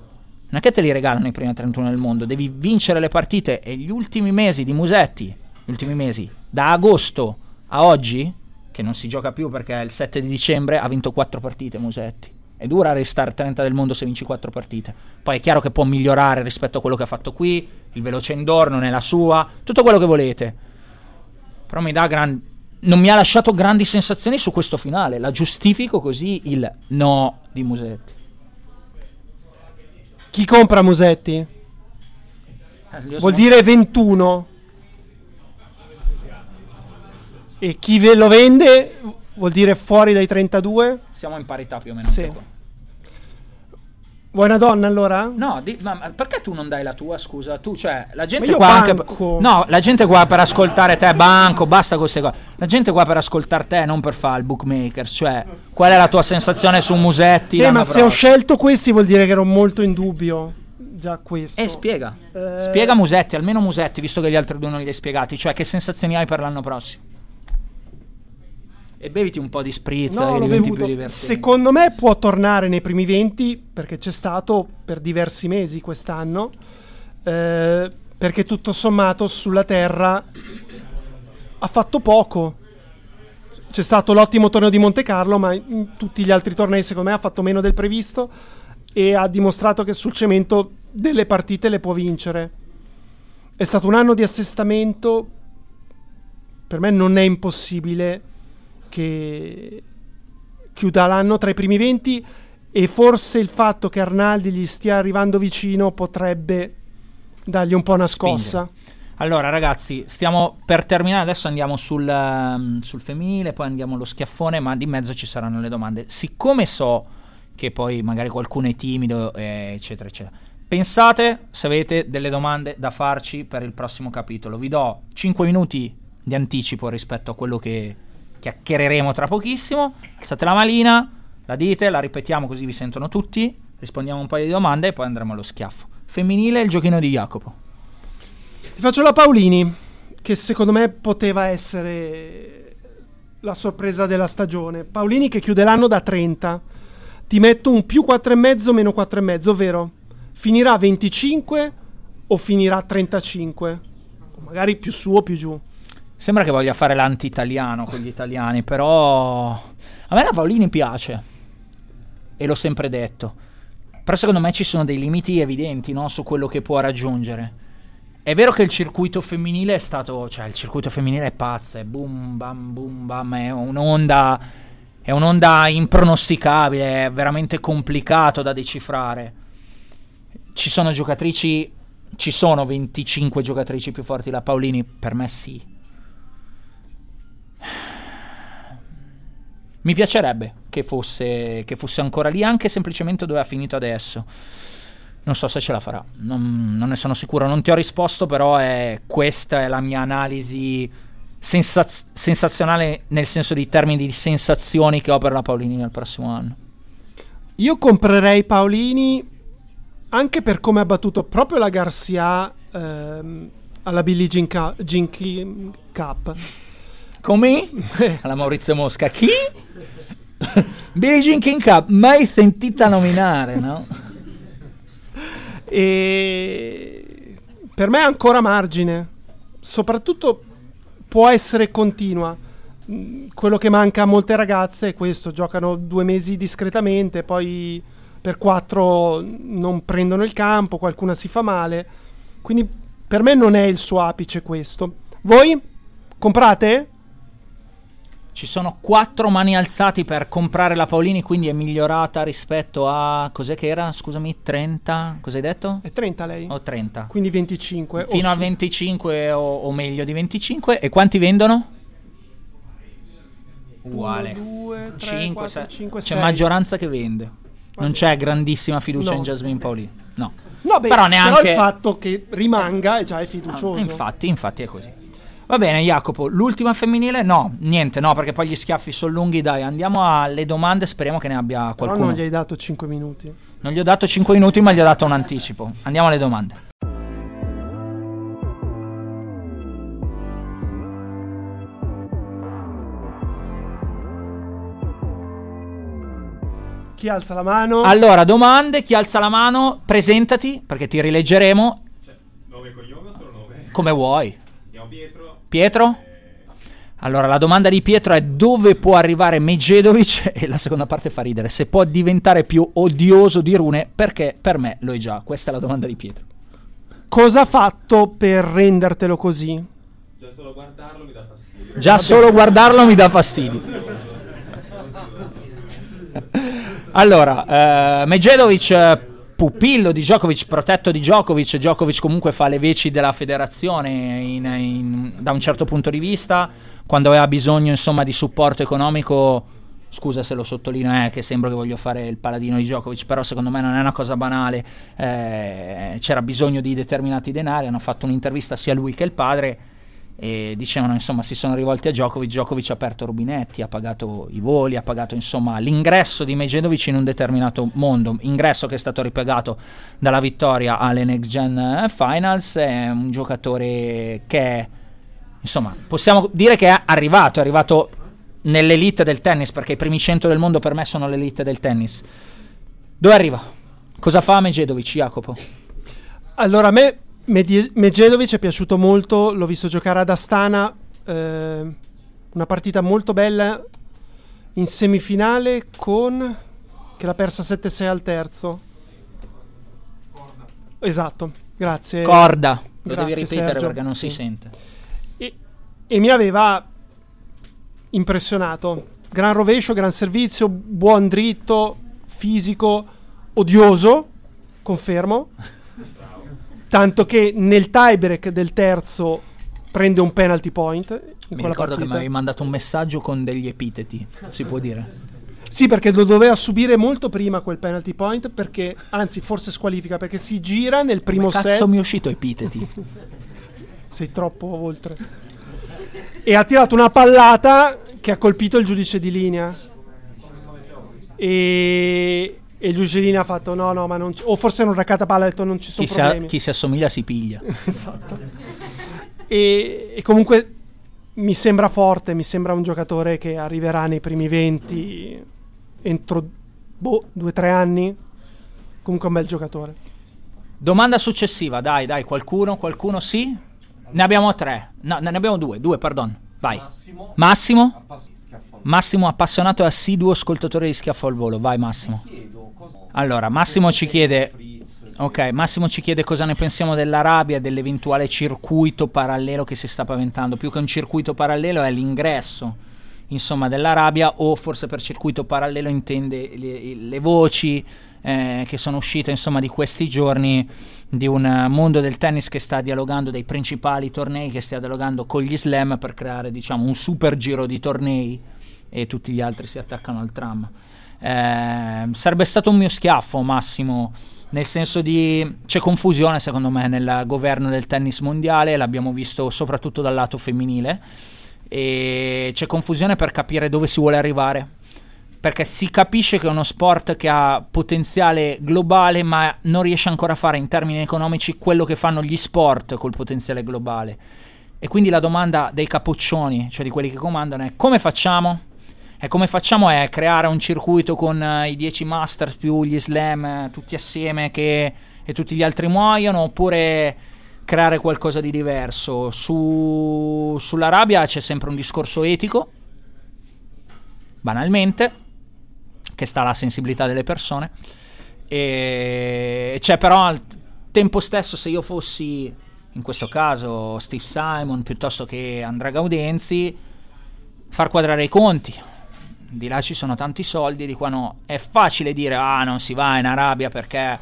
è che te li regalano i primi 31 del mondo, devi vincere le partite e gli ultimi mesi di Musetti, gli ultimi mesi, da agosto a oggi, che non si gioca più perché è il 7 di dicembre, ha vinto 4 partite Musetti. È dura restare 30 del mondo se vinci 4 partite. Poi è chiaro che può migliorare rispetto a quello che ha fatto qui, il veloce indoor non è la sua, tutto quello che volete. Però mi dà gran... non mi ha lasciato grandi sensazioni su questo finale, la giustifico così il no di Musetti. Chi compra Musetti? Eh, Vuol dire 21. E chi ve lo vende vuol dire fuori dai 32? Siamo in parità più o meno. Sì. Vuoi una donna allora? No, di, ma, perché tu non dai la tua, scusa? Tu, cioè, la gente qua anche. No, la gente qua per ascoltare te, banco, basta con queste cose. La gente qua per ascoltare te, non per fare il bookmaker, cioè, qual è la tua sensazione su Musetti? Eh, ma se ho scelto questi vuol dire che ero molto in dubbio. Già questo. Eh, spiega. Eh, Spiega Musetti, almeno Musetti, visto che gli altri due non li hai spiegati, cioè che sensazioni hai per l'anno prossimo? E beviti un po' di spritz No, l'ho diventi bevuto. più divertente. Secondo me può tornare nei primi 20 perché c'è stato per diversi mesi quest'anno. eh, perché tutto sommato sulla terra ha fatto poco. C'è stato l'ottimo torneo di Monte Carlo, ma in tutti gli altri tornei secondo me ha fatto meno del previsto e ha dimostrato che sul cemento delle partite le può vincere. È stato un anno di assestamento. Per me non è impossibile che chiuda l'anno tra i primi 20 e forse il fatto che Arnaldi gli stia arrivando vicino potrebbe dargli un po' una scossa. Allora, ragazzi, stiamo per terminare. Adesso andiamo sul, ehm, sul femminile, poi andiamo allo schiaffone, ma di mezzo ci saranno le domande. Siccome so che poi magari qualcuno è timido, eh, eccetera, eccetera, pensate se avete delle domande da farci per il prossimo capitolo. Vi do 5 minuti di anticipo rispetto a quello che chiacchiereremo tra pochissimo. Alzate la malina, la dite, la ripetiamo così vi sentono tutti. Rispondiamo un paio di domande e poi andremo allo schiaffo. Femminile, il giochino di Jacopo. Ti faccio la Paolini, che secondo me poteva essere la sorpresa della stagione. Paolini che chiude l'anno da 30. Ti metto un più 4,5 meno 4,5, ovvero finirà 25 o finirà 35? O magari più su o più giù. Sembra che voglia fare l'anti-italiano con gli italiani, però a me la Paolini piace e l'ho sempre detto. Però secondo me ci sono dei limiti evidenti no, su quello che può raggiungere. È vero che il circuito femminile è stato, cioè il circuito femminile è pazzo, è boom bam boom bam, è un'onda è un'onda impronosticabile, è veramente complicato da decifrare. Ci sono giocatrici, ci sono 25 giocatrici più forti della Paolini? Per me sì. Mi piacerebbe che fosse, che fosse ancora lì, anche semplicemente dove ha finito adesso. Non so se ce la farà, non, non ne sono sicuro. Non ti ho risposto, però è, questa è la mia analisi sensaz- sensazionale nel senso di termini di sensazioni che ho per la Paolini nel prossimo anno. Io comprerei Paolini anche per come ha battuto proprio la Garcia ehm, alla Billie Jean, Cu- Jean Cup. Come? (laughs) Alla Maurizio Mosca. Chi? (laughs) Billie Jean King Cup, mai sentita nominare, no? E per me ha ancora margine. Soprattutto può essere continua. Mm, Quello che manca a molte ragazze è questo: giocano due mesi discretamente, poi per quattro non prendono il campo, qualcuna si fa male. Quindi per me non è il suo apice questo. Voi comprate? Ci sono quattro mani alzati per comprare la Paolini, quindi è migliorata rispetto a... Cos'è che era? Scusami, 30? Cos'hai detto? È 30 lei? O 30? Quindi 25. o Fino a su. 25 o, o meglio di 25. E quanti vendono? Uguale. Uno, due, tre, 5, quattro, cinque, C'è sei. maggioranza che vende. Non c'è grandissima fiducia No. in Jasmine Paolini. No. No, beh, Però neanche... il fatto che rimanga è già è fiducioso. infatti, infatti è così. Va bene, Jacopo, l'ultima femminile? No, niente, no, perché poi gli schiaffi sono lunghi. Dai, andiamo alle domande. Speriamo che ne abbia Però qualcuno. non gli hai dato 5 minuti. Non gli ho dato 5 minuti, ma gli ho dato un anticipo. Andiamo alle domande. Chi alza la mano? Allora, domande, chi alza la mano, presentati, perché ti rileggeremo. Nome e cognome o solo nome? Come vuoi. Pietro. Pietro? Allora, la domanda di Pietro è dove può arrivare Medjedovic? (laughs) E la seconda parte fa ridere. Se può diventare più odioso di Rune, perché per me lo è già. Questa è la domanda di Pietro. Cosa ha fatto per rendertelo così? Già solo guardarlo mi dà fastidio. Già solo guardarlo mi dà fastidio. (laughs) Allora, eh, Medjedovic, eh, pupillo di Djokovic, protetto di Djokovic. Djokovic comunque fa le veci della federazione in- in- da un certo punto di vista. Quando aveva bisogno insomma di supporto economico scusa se lo sottolineo, è che sembra che voglio fare il paladino di Djokovic, però secondo me non è una cosa banale, eh, c'era bisogno di determinati denari, hanno fatto un'intervista sia lui che il padre e dicevano insomma si sono rivolti a Djokovic, Djokovic ha aperto rubinetti, ha pagato i voli, ha pagato insomma l'ingresso di Medjedovic in un determinato mondo, ingresso che è stato ripagato dalla vittoria alle Next Gen Finals, è un giocatore che insomma possiamo dire che è arrivato, è arrivato nell'elite del tennis perché i primi 100 del mondo per me sono l'elite del tennis. Dove arriva? Cosa fa Medjedovic, Jacopo? Allora a me Medje- Medjedovic è piaciuto molto, l'ho visto giocare ad Astana, eh, una partita molto bella in semifinale con che l'ha persa 7-6 al terzo. Esatto, grazie. Corda, lo Grazie, devi ripetere Sergio. perché non Sì. si sente. E, e mi aveva impressionato. Gran rovescio, gran servizio, buon dritto, fisico, odioso, confermo. (laughs) Tanto che nel tiebreak del terzo prende un penalty point. In Mi ricordo che mi partita. avevi mandato un messaggio con degli epiteti, si può dire. Sì, perché lo doveva subire molto prima quel penalty point, perché anzi, forse squalifica perché si gira nel primo Cazzo set. mi è uscito epiteti. (laughs) Sei troppo oltre. E ha tirato una pallata che ha colpito il giudice di linea. E, e il ha fatto no, no, ma non O forse non raccata palla ha detto non ci sono chi, si a- problemi. chi si assomiglia si piglia. (laughs) esatto. E, e comunque mi sembra forte, mi sembra un giocatore che arriverà nei primi 20 entro boh, due o tre anni. Comunque è un bel giocatore. Domanda successiva, dai, dai, qualcuno, qualcuno sì? Ne abbiamo tre. No, ne abbiamo due, due, pardon. Vai. Massimo? Massimo, appassionato e assiduo ascoltatore di Schiaffo al Volo. Vai Massimo. Allora, Massimo ci chiede... Ok, Massimo ci chiede cosa ne pensiamo dell'Arabia dell'eventuale circuito parallelo che si sta paventando. Più che un circuito parallelo è l'ingresso, insomma, dell'Arabia o forse per circuito parallelo intende le, le voci eh, che sono uscite, insomma, di questi giorni di un mondo del tennis che sta dialogando dei principali tornei, che sta dialogando con gli slam per creare, diciamo, un super giro di tornei e tutti gli altri si attaccano al tram. Eh, sarebbe stato un mio schiaffo, Massimo, nel senso di c'è confusione secondo me nel governo del tennis mondiale, l'abbiamo visto soprattutto dal lato femminile e c'è confusione per capire dove si vuole arrivare. Perché si capisce che è uno sport che ha potenziale globale, ma non riesce ancora a fare in termini economici quello che fanno gli sport col potenziale globale. E quindi la domanda dei capoccioni, cioè di quelli che comandano, è come facciamo? E come facciamo è creare un circuito con eh, i 10 Masters più gli Slam eh, tutti assieme che, e tutti gli altri muoiono oppure creare qualcosa di diverso? Su, sull'Arabia c'è sempre un discorso etico, banalmente, che sta alla sensibilità delle persone. E c'è però al tempo stesso se io fossi in questo caso Steve Simon piuttosto che Andrea Gaudenzi far quadrare i conti di là ci sono tanti soldi, di qua no. È facile dire, ah, non si va in Arabia perché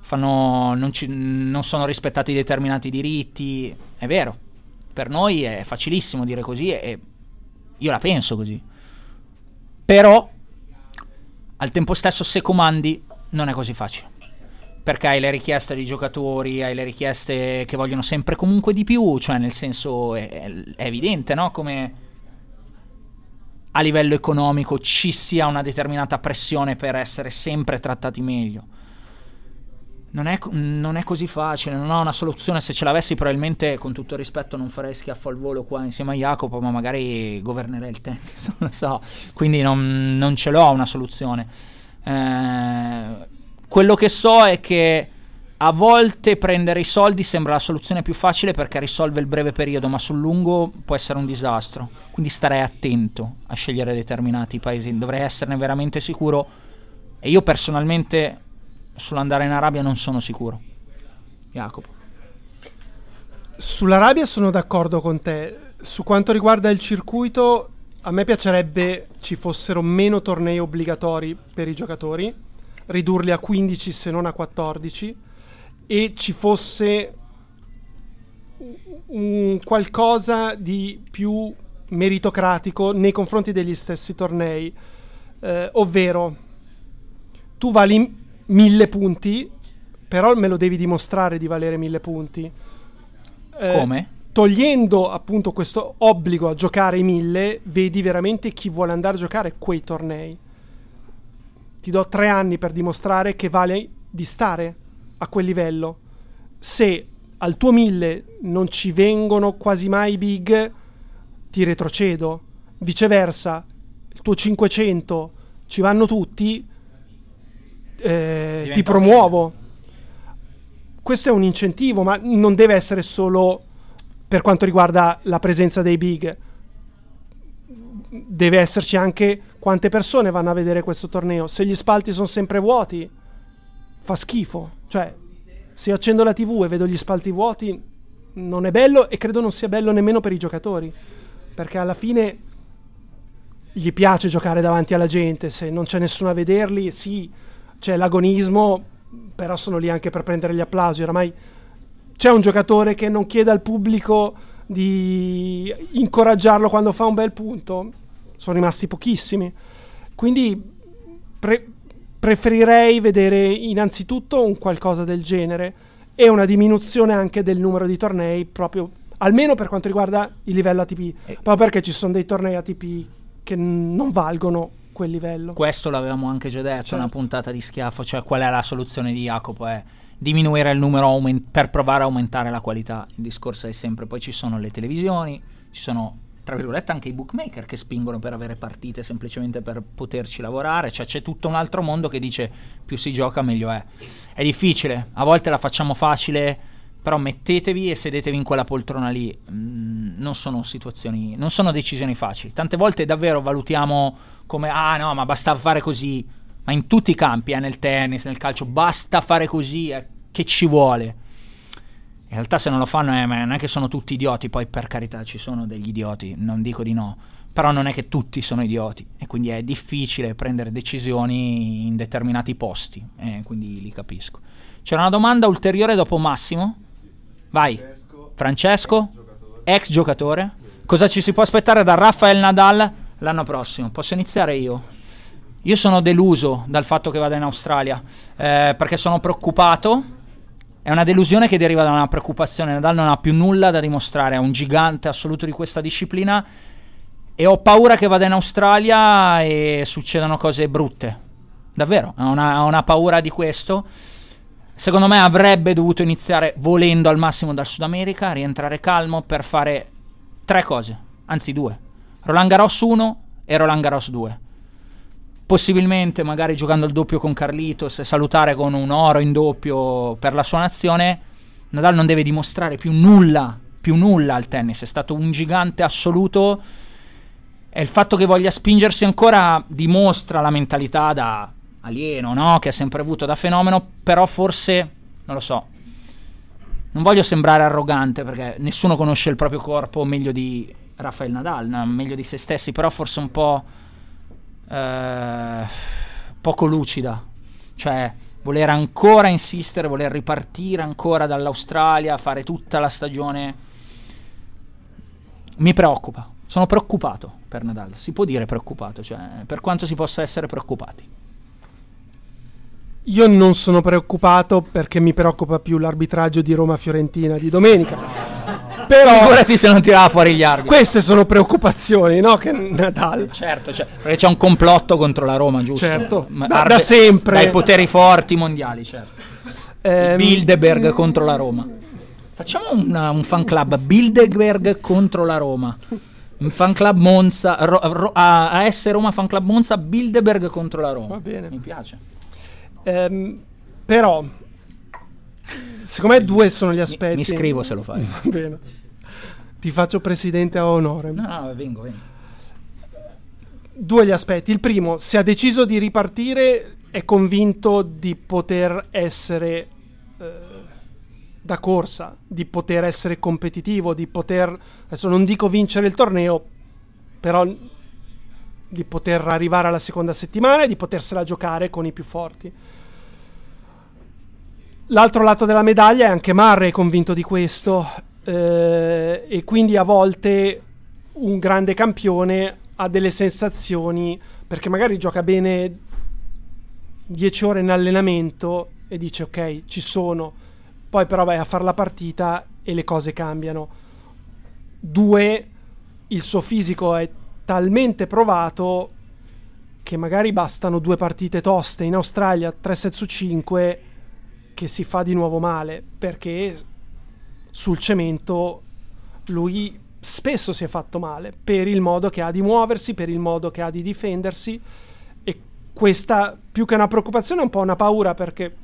fanno, non, ci- non sono rispettati determinati diritti. È vero, per noi è facilissimo dire così e io la penso così. Però, al tempo stesso, se comandi, non è così facile. Perché hai le richieste dei giocatori, hai le richieste che vogliono sempre comunque di più, cioè nel senso è, è evidente, no? Come a livello economico ci sia una determinata pressione per essere sempre trattati meglio. Non è, non è così facile, non ho una soluzione. Se ce l'avessi, probabilmente, con tutto il rispetto, non farei schiaffo al volo qua insieme a Jacopo, ma magari governerei il tennis, (laughs) non lo so. Quindi non, non ce l'ho una soluzione. Eh, quello che so è che a volte prendere i soldi sembra la soluzione più facile perché risolve il breve periodo, ma sul lungo può essere un disastro. Quindi starei attento a scegliere determinati paesi, dovrei esserne veramente sicuro. E io personalmente sull'andare in Arabia non sono sicuro. Jacopo. Sull'Arabia sono d'accordo con te. Su quanto riguarda il circuito, a me piacerebbe ci fossero meno tornei obbligatori per i giocatori, ridurli a 15 se non a 14 e ci fosse un qualcosa di più meritocratico nei confronti degli stessi tornei, eh, ovvero tu vali mille punti, però me lo devi dimostrare di valere mille punti. Eh, Come? Togliendo appunto questo obbligo a giocare i mille, vedi veramente chi vuole andare a giocare quei tornei. Ti do tre anni per dimostrare che vale di stare a quel livello. Se al tuo 1000 non ci vengono quasi mai i big, ti retrocedo. Viceversa, il tuo 500 ci vanno tutti, eh, ti promuovo. Questo è un incentivo, ma non deve essere solo per quanto riguarda la presenza dei big. Deve esserci anche quante persone vanno a vedere questo torneo. Se gli spalti sono sempre vuoti, fa schifo. Cioè, se io accendo la TV e vedo gli spalti vuoti, non è bello e credo non sia bello nemmeno per i giocatori. Perché alla fine gli piace giocare davanti alla gente. Se non c'è nessuno a vederli, sì, c'è l'agonismo, però sono lì anche per prendere gli applausi. Oramai c'è un giocatore che non chiede al pubblico di incoraggiarlo quando fa un bel punto. Sono rimasti pochissimi. Quindi pre- preferirei vedere innanzitutto un qualcosa del genere e una diminuzione anche del numero di tornei, proprio almeno per quanto riguarda il livello ATP. Proprio perché ci sono dei tornei ATP che n- non valgono quel livello. Questo l'avevamo anche già detto, Certo. una puntata di schiaffo, cioè qual è la soluzione di Jacopo? È diminuire il numero aumen- per provare a aumentare la qualità. Il discorso è sempre, poi ci sono le televisioni, ci sono tra virgolette anche i bookmaker che spingono per avere partite semplicemente per poterci lavorare, cioè c'è tutto un altro mondo che dice più si gioca meglio è. È difficile, a volte la facciamo facile, però mettetevi e sedetevi in quella poltrona lì. Mm, non sono situazioni, non sono decisioni facili. Tante volte davvero valutiamo come ah no, ma basta fare così, ma in tutti i campi, eh, nel tennis, nel calcio, basta fare così, eh, che ci vuole. In realtà se non lo fanno eh, non è che sono tutti idioti, poi per carità ci sono degli idioti, non dico di no, però non è che tutti sono idioti e quindi è difficile prendere decisioni in determinati posti, e quindi li capisco. C'era una domanda ulteriore dopo Massimo? Vai. Francesco, ex giocatore. Cosa ci si può aspettare da Rafael Nadal l'anno prossimo? Posso iniziare io? Io sono deluso dal fatto che vada in Australia eh, perché sono preoccupato. È una delusione che deriva da una preoccupazione. Nadal non ha più nulla da dimostrare, è un gigante assoluto di questa disciplina e ho paura che vada in Australia e succedano cose brutte. Davvero, ho una, una paura di questo. Secondo me avrebbe dovuto iniziare volendo al massimo dal Sud America, rientrare calmo per fare tre cose, anzi due. Roland Garros 1 e Roland Garros 2. Possibilmente magari giocando il doppio con Carlitos salutare con un oro in doppio per la sua nazione. Nadal non deve dimostrare più nulla, più nulla al tennis, è stato un gigante assoluto e il fatto che voglia spingersi ancora dimostra la mentalità da alieno, no? Che ha sempre avuto da fenomeno, però forse, non lo so, non voglio sembrare arrogante perché nessuno conosce il proprio corpo meglio di Rafael Nadal, meglio di se stessi, però forse un po' eh, poco lucida, cioè voler ancora insistere, voler ripartire ancora dall'Australia, fare tutta la stagione mi preoccupa. Sono preoccupato per Nadal, si può dire preoccupato, cioè per quanto si possa essere preoccupati. Io non sono preoccupato perché mi preoccupa più l'arbitraggio di Roma-Fiorentina di domenica. Però Figurati se non tirava fuori gli arbitri. queste sono preoccupazioni, no? Che Nadal. Certo, cioè, perché c'è un complotto contro la Roma, giusto? Certo, Ma- da- arbe- da sempre. Dai poteri forti mondiali, certo. Ehm, Bilderberg contro la Roma. Facciamo un, un fan club Bilderberg contro la Roma. Un fan club Monza, Ro- Ro- A- AS Roma fan club Monza, Bilderberg contro la Roma. Va bene. Mi piace. ehm, però, secondo me due sono gli Mi, aspetti. mi scrivo se lo fai. (laughs) Bene. Ti faccio presidente a onore. No, no, vengo, vengo. Due gli aspetti. Il primo, se ha deciso di ripartire, è convinto di poter essere eh, da corsa, di poter essere competitivo, di poter, adesso non dico vincere il torneo, però di poter arrivare alla seconda settimana e di potersela giocare con i più forti. L'altro lato della medaglia è anche Murray convinto di questo eh, e quindi a volte un grande campione ha delle sensazioni perché magari gioca bene 10 ore in allenamento e dice ok ci sono. Poi però vai a fare la partita e le cose cambiano. Due il suo fisico è talmente provato che magari bastano due partite toste in Australia 3 set su 5 che si fa di nuovo male perché sul cemento lui spesso si è fatto male per il modo che ha di muoversi, per il modo che ha di difendersi e questa più che una preoccupazione è un po' una paura perché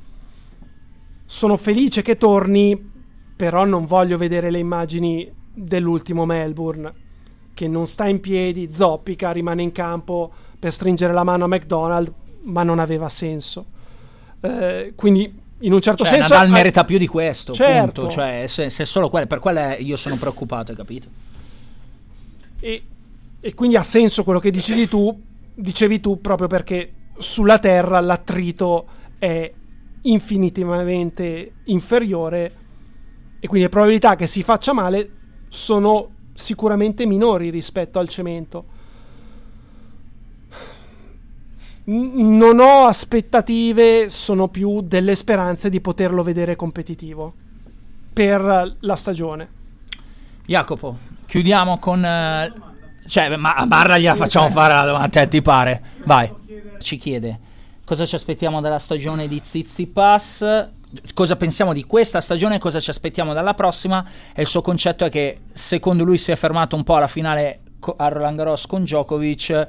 sono felice che torni, però non voglio vedere le immagini dell'ultimo Melbourne che non sta in piedi, zoppica, rimane in campo per stringere la mano a McDonald, ma non aveva senso. Eh, quindi in un certo cioè, senso Nadal merita più di questo, certo. punto. Cioè, se, se solo quello, per quello io sono preoccupato, hai capito? E, e quindi ha senso quello che dicevi tu, dicevi tu proprio perché sulla Terra l'attrito è infinitivamente inferiore e quindi le probabilità che si faccia male sono sicuramente minori rispetto al cemento. N- non ho aspettative, sono più delle speranze di poterlo vedere competitivo per la stagione. Jacopo, chiudiamo con... eh, cioè, ma a Barra gliela facciamo fare la domanda, a te ti pare? Vai. Ci chiede cosa ci aspettiamo dalla stagione di Zizipas, cosa pensiamo di questa stagione, cosa ci aspettiamo dalla prossima e il suo concetto è che secondo lui si è fermato un po' alla finale a Roland Garros con Djokovic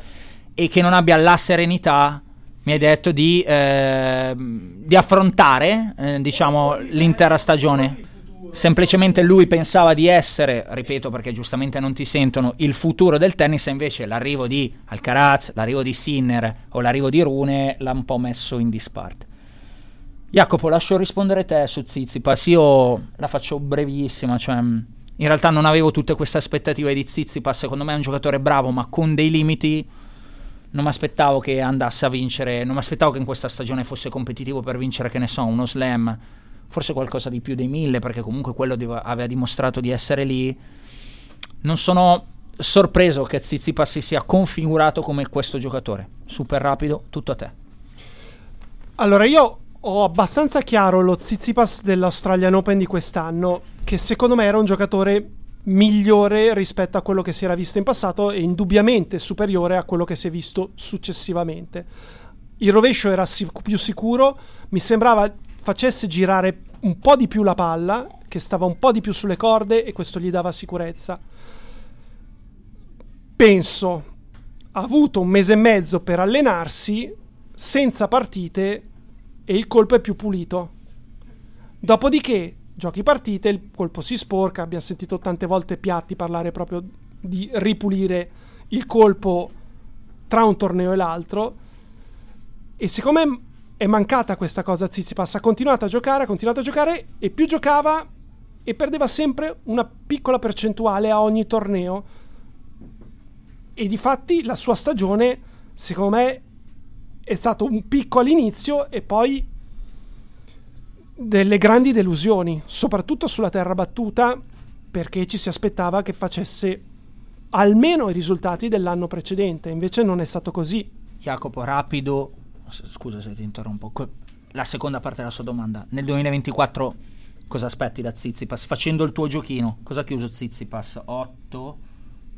e che non abbia la serenità mi hai detto di, eh, di affrontare eh, diciamo l'intera stagione semplicemente lui pensava di essere, ripeto perché giustamente non ti sentono, il futuro del tennis invece l'arrivo di Alcaraz, l'arrivo di Sinner o l'arrivo di Rune l'ha un po' messo in disparte. Jacopo, lascio rispondere te su Zizipas, io la faccio brevissima, cioè in realtà non avevo tutte queste aspettative di Zizipas, secondo me è un giocatore bravo ma con dei limiti, non mi aspettavo che andasse a vincere, non mi aspettavo che in questa stagione fosse competitivo per vincere, che ne so, uno slam, forse qualcosa di più dei mille, perché comunque quello div- aveva dimostrato di essere lì. Non sono sorpreso che Zizipas si sia configurato come questo giocatore. Super rapido, tutto a te. Allora, io ho abbastanza chiaro lo Tsitsipas dell'Australian Open di quest'anno, che secondo me era un giocatore migliore rispetto a quello che si era visto in passato e indubbiamente superiore a quello che si è visto successivamente. Il rovescio era sic- più sicuro, mi sembrava facesse girare un po' di più la palla, che stava un po' di più sulle corde e questo gli dava sicurezza. Penso ha avuto un mese e mezzo per allenarsi senza partite e il colpo è più pulito. Dopodiché giochi partite, il colpo si sporca, abbiamo sentito tante volte Piatti parlare proprio di ripulire il colpo tra un torneo e l'altro. E siccome è mancata questa cosa a Tsitsipas, ha continuato a giocare, ha continuato a giocare e più giocava e perdeva sempre una piccola percentuale a ogni torneo. E di fatti la sua stagione secondo me è stato un picco all'inizio e poi delle grandi delusioni, soprattutto sulla terra battuta, perché ci si aspettava che facesse almeno i risultati dell'anno precedente, invece non è stato così. Jacopo, rapido, scusa se ti interrompo, la seconda parte della sua domanda. Nel 2024 cosa aspetti da Zizipas? Facendo il tuo giochino, cosa ha chiuso Zizipas? 8?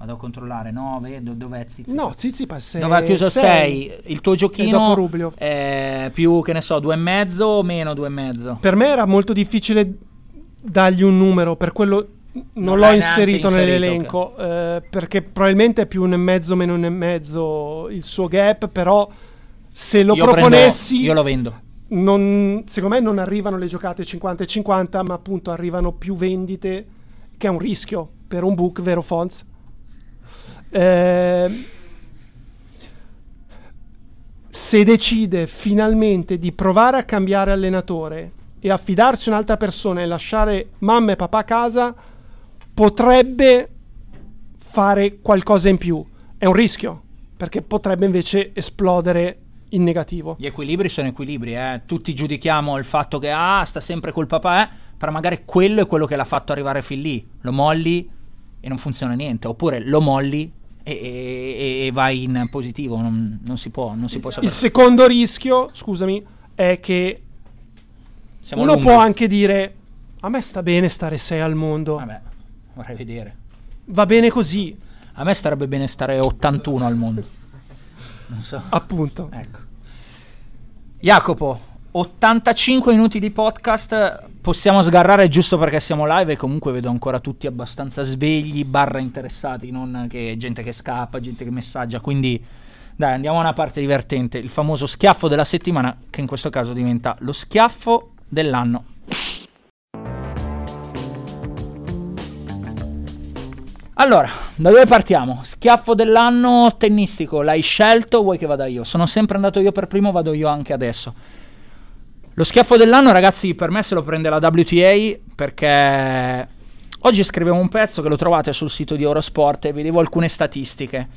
Vado a controllare, 9? Do- dov'è Zizipas? No, Tsitsipas è Dove ha chiuso sei. 6? Il tuo giochino è più, che ne so, 2,5 o meno 2,5? Per me era molto difficile dargli un numero, per quello non, Non l'ho inserito, neanche nell'elenco, eh, perché probabilmente è più un e mezzo, meno un e mezzo il suo gap, però se lo io prendo- proponessi... io lo vendo. non- secondo me non arrivano le giocate 50 e 50, ma appunto arrivano più vendite, che è un rischio per un book, vero Fonz? Eh, se decide finalmente di provare a cambiare allenatore e affidarsi a un'altra persona e lasciare mamma e papà a casa, potrebbe fare qualcosa in più. È un rischio, perché potrebbe invece esplodere in negativo. Gli equilibri sono equilibri, eh. tutti giudichiamo il fatto che ah, sta sempre col papà, eh. però magari quello è quello che l'ha fatto arrivare fin lì. Lo molli e non funziona niente, oppure lo molli e, e- vai in positivo, non, non si può, non si può Il sapere. secondo rischio, scusami, è che Siamo uno lunghi. può anche dire a me sta bene stare 6 al mondo, Vabbè, vorrei vedere. va bene così, A me starebbe bene stare 81 al mondo. Non so. appunto. Ecco. Jacopo, 85 minuti di podcast. Possiamo sgarrare giusto perché siamo live e comunque vedo ancora tutti abbastanza svegli, barra interessati, non che gente che scappa, gente che messaggia. Quindi dai, andiamo a una parte divertente. Il famoso schiaffo della settimana, che in questo caso diventa lo schiaffo dell'anno. Allora, da dove partiamo? Schiaffo dell'anno tennistico, l'hai scelto? Vuoi che vada io? Sono sempre andato io per primo, vado io anche adesso. Lo schiaffo dell'anno, ragazzi, per me se lo prende la WTA perché oggi scrivevo un pezzo che lo trovate sul sito di Eurosport e vedevo alcune statistiche.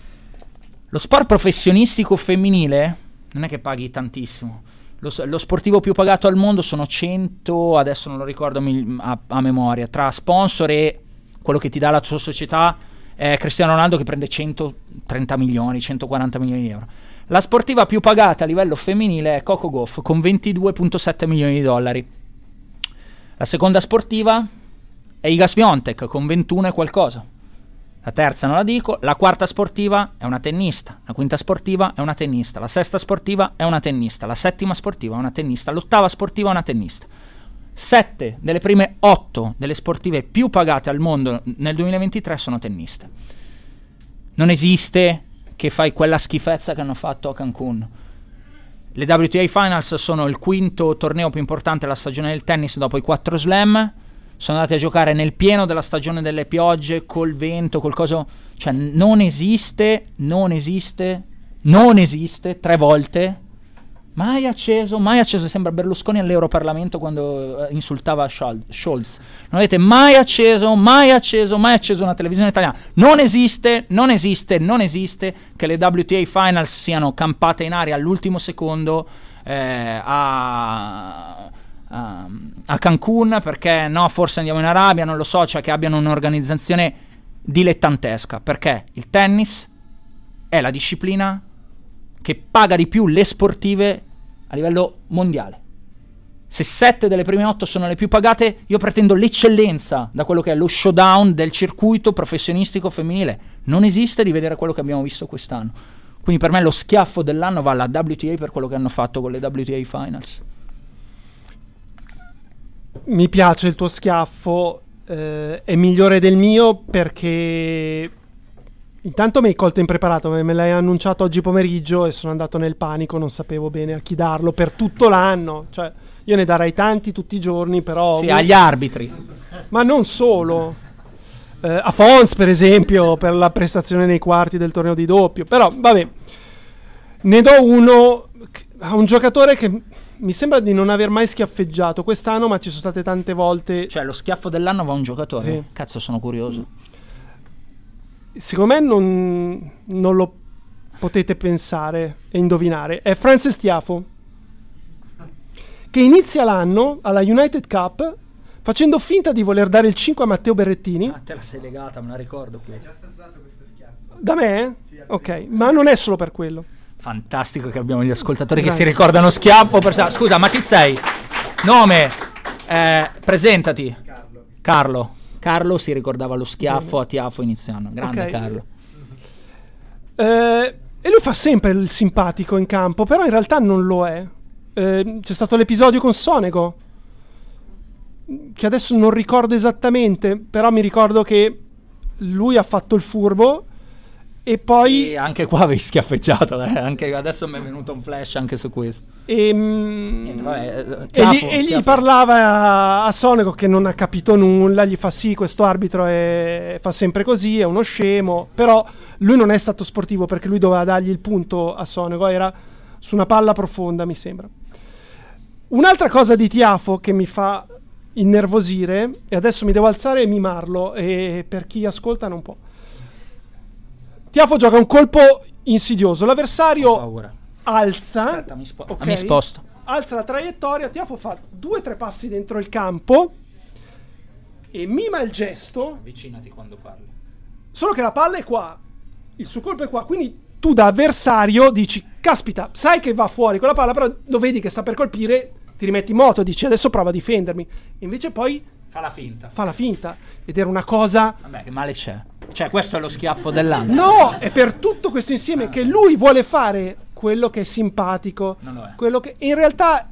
Lo sport professionistico femminile non è che paghi tantissimo. Lo, lo sportivo più pagato al mondo sono 100, adesso non lo ricordo a, a memoria, tra sponsor e quello che ti dà la sua società è Cristiano Ronaldo che prende 130 milioni, 140 milioni di euro. La sportiva più pagata a livello femminile è Coco Goff con 22.7 milioni di dollari. La seconda sportiva è Iga Swiatek con 21 e qualcosa. La terza non la dico, la quarta sportiva è una tennista, la quinta sportiva è una tennista, la sesta sportiva è una tennista, la settima sportiva è una tennista, l'ottava sportiva è una tennista. Sette delle prime otto delle sportive più pagate al mondo nel 2023 sono tenniste. Non esiste che fai quella schifezza che hanno fatto a Cancun. Le WTA Finals sono il quinto torneo più importante della stagione del tennis dopo i quattro slam. Sono andati a giocare nel pieno della stagione delle piogge, col vento, col coso. Cioè, non esiste, non esiste, non esiste tre volte. Mai acceso, mai acceso. Sembra Berlusconi all'Europarlamento quando eh, insultava Scholz. Non avete mai acceso, mai acceso, mai acceso una televisione italiana. Non esiste, non esiste, non esiste che le WTA Finals siano campate in aria all'ultimo secondo eh, a, a Cancun perché no, forse andiamo in Arabia, non lo so, cioè che abbiano un'organizzazione dilettantesca. Perché il tennis è la disciplina che paga di più le sportive a livello mondiale. Se sette delle prime otto sono le più pagate, io pretendo l'eccellenza da quello che è lo showdown del circuito professionistico femminile. Non esiste di vedere quello che abbiamo visto quest'anno. Quindi per me lo schiaffo dell'anno va alla WTA per quello che hanno fatto con le WTA Finals. Mi piace il tuo schiaffo, eh, è migliore del mio perché intanto mi hai colto impreparato, me l'hai annunciato oggi pomeriggio e sono andato nel panico, non sapevo bene a chi darlo per tutto l'anno, cioè io ne darei tanti tutti i giorni, però... Sì, agli arbitri. Ma non solo. Eh, a Fons, per esempio, per la prestazione nei quarti del torneo di doppio. Però, vabbè, ne do uno a un giocatore che mi sembra di non aver mai schiaffeggiato quest'anno, ma ci sono state tante volte. Cioè lo schiaffo dell'anno va a un giocatore. Sì. Cazzo, sono curioso. Secondo me non, non lo potete pensare e indovinare. È Francis Tiafo, che inizia l'anno alla United Cup facendo finta di voler dare il 5 a Matteo Berrettini. Ah, te la sei legata, me la ricordo qui. Da me? Ok, ma non è solo per quello. Fantastico che abbiamo gli ascoltatori che Grazie. si ricordano schiaffo. Per... Scusa, ma chi sei? Nome? Eh, presentati. Carlo. Carlo. Carlo si ricordava lo schiaffo a Tiafo iniziando. Grande Ok. Carlo. Eh, e lui fa sempre il simpatico in campo, però in realtà non lo è. Eh, c'è stato l'episodio con Sonego, che adesso non ricordo esattamente, però mi ricordo che lui ha fatto il furbo e poi... Sì, anche qua (laughs) avevi schiaffeggiato. eh, Anche adesso mi è venuto un flash anche su questo. E, mm, Niente, vabbè, eh, e gli, e Tiafo. parlava a, a Sonego che non ha capito nulla, gli fa sì, questo arbitro è- fa sempre così, è uno scemo, però lui non è stato sportivo perché lui doveva dargli il punto a Sonego, era su una palla profonda mi sembra. Un'altra cosa di Tiafo che mi fa innervosire, e adesso mi devo alzare e mimarlo, e per chi ascolta non può. Tiafo gioca un colpo insidioso, Ho l'avversario paura. alza Aspetta, mi, spo- ok? mi sposto. alza la traiettoria, Tiafo fa due o tre passi dentro il campo e mima il gesto, Avvicinati quando parli. Solo che la palla è qua, il suo colpo è qua, quindi tu da avversario dici, caspita, sai che va fuori con la palla, però lo vedi che sta per colpire, ti rimetti in moto, dici adesso prova a difendermi. Invece poi Fa la finta. fa la finta ed era una cosa Vabbè, che male c'è. Cioè, questo è lo schiaffo dell'anno. No, è per tutto questo insieme che lui vuole fare quello che è simpatico, Non lo è. quello che in realtà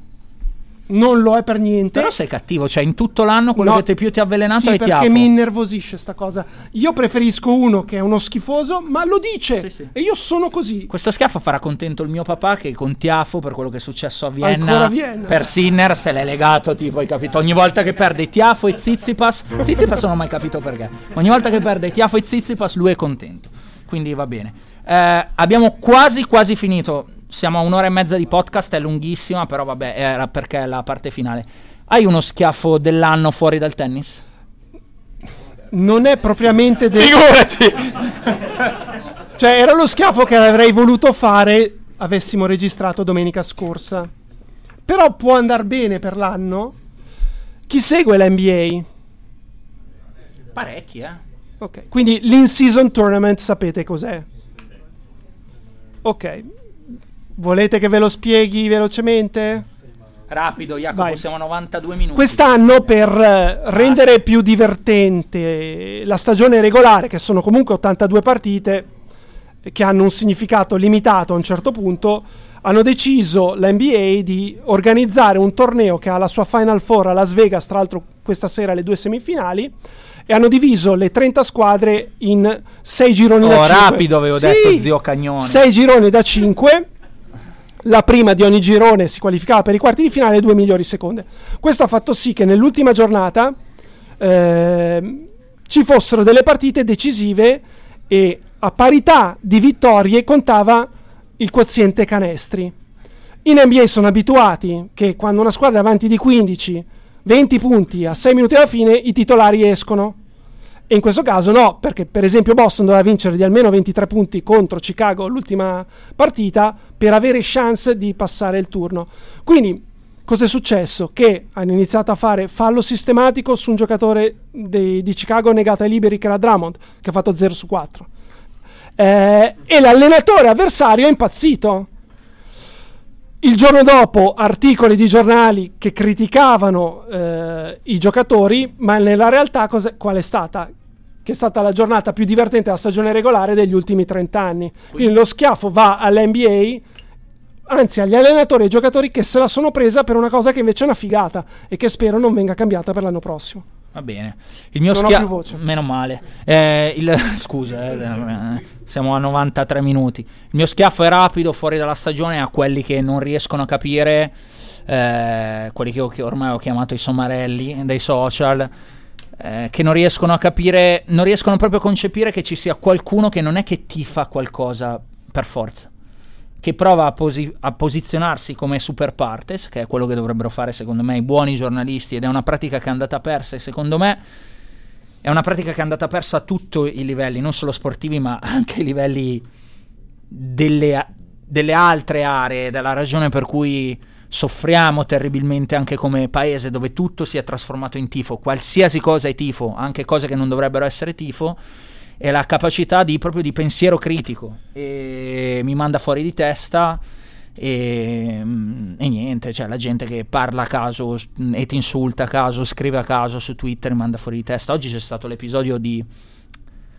non lo è per niente. Però sei cattivo, cioè in tutto l'anno quello No. che ti più ti ha avvelenato sì, è perché Tiafo. mi innervosisce sta cosa. Io preferisco uno che è uno schifoso, ma lo dice. Sì, sì. E io sono così. Questo schiaffo farà contento il mio papà che con Tiafo per quello che è successo a Vienna, a Vienna. per Sinner se l'è legato tipo, hai capito? Ogni volta che perde Tiafo e Zizipas, Zizipas non ho mai capito perché. Ogni volta che perde Tiafo e Zizipas lui è contento. Quindi va bene. Eh, abbiamo quasi quasi finito. Siamo a un'ora e mezza di podcast, è lunghissima, però vabbè, era perché è la parte finale. Hai uno schiaffo dell'anno fuori dal tennis? Non è propriamente del... Figurati! Cioè, era lo schiaffo che avrei voluto fare avessimo registrato domenica scorsa. Però può andare bene per l'anno. Chi segue la NBA? Parecchi, eh? Ok, quindi l'in-season tournament sapete cos'è? Ok. Volete che ve lo spieghi velocemente? Rapido, Jacopo, Vai. siamo a 92 minuti. Quest'anno per eh, rendere più divertente la stagione regolare, che sono comunque 82 partite, eh, che hanno un significato limitato a un certo punto, hanno deciso la NBA di organizzare un torneo che ha la sua Final Four a Las Vegas, tra l'altro questa sera le due semifinali, e hanno diviso le 30 squadre in 6 gironi da Oh, 5. rapido, avevo detto, zio Cagnone. 6 gironi da 5. La prima di ogni girone si qualificava per i quarti di finale, le due migliori seconde. Questo ha fatto sì che nell'ultima giornata ehm, ci fossero delle partite decisive e a parità di vittorie contava il quoziente canestri. In NBA sono abituati che quando una squadra è avanti di 15, 20 punti a 6 minuti alla fine, i titolari escono. E in questo caso no, perché per esempio Boston doveva vincere di almeno 23 punti contro Chicago l'ultima partita per avere chance di passare il turno. Quindi cosa è successo? Che hanno iniziato a fare fallo sistematico su un giocatore dei- di Chicago negato ai liberi che era Drummond, che ha fatto 0 su 4. Eh, e l'allenatore avversario è impazzito. Il giorno dopo articoli di giornali che criticavano eh, i giocatori, ma nella realtà qual è stata? Che è stata la giornata più divertente della stagione regolare degli ultimi 30 anni. Quindi lo schiaffo va all'NBA, anzi agli allenatori e ai giocatori che se la sono presa per una cosa che invece è una figata e che spero non venga cambiata per l'anno prossimo. Va bene. Il mio Non ho schia- più voce. Meno male. Eh, il- (laughs) Scusa, eh, siamo a 93 minuti. Il mio schiaffo è rapido fuori dalla stagione a quelli che non riescono a capire, eh, quelli che, ho- che ormai ho chiamato i somarelli dei social, eh, che non riescono a capire, non riescono proprio a concepire che ci sia qualcuno che non è che tifa qualcosa per forza. Che prova a, posi- a posizionarsi come super partes, che è quello che dovrebbero fare secondo me i buoni giornalisti, ed è una pratica che è andata persa e secondo me è una pratica che è andata persa a tutti i livelli, non solo sportivi, ma anche ai livelli delle, a- delle altre aree, della ragione per cui soffriamo terribilmente anche come paese, dove tutto si è trasformato in tifo, qualsiasi cosa è tifo, anche cose che non dovrebbero essere tifo, è la capacità di, proprio di pensiero critico e mi manda fuori di testa e, mm, e niente, cioè la gente che parla a caso e ti insulta a caso, scrive a caso su Twitter mi manda fuori di testa. Oggi c'è stato l'episodio di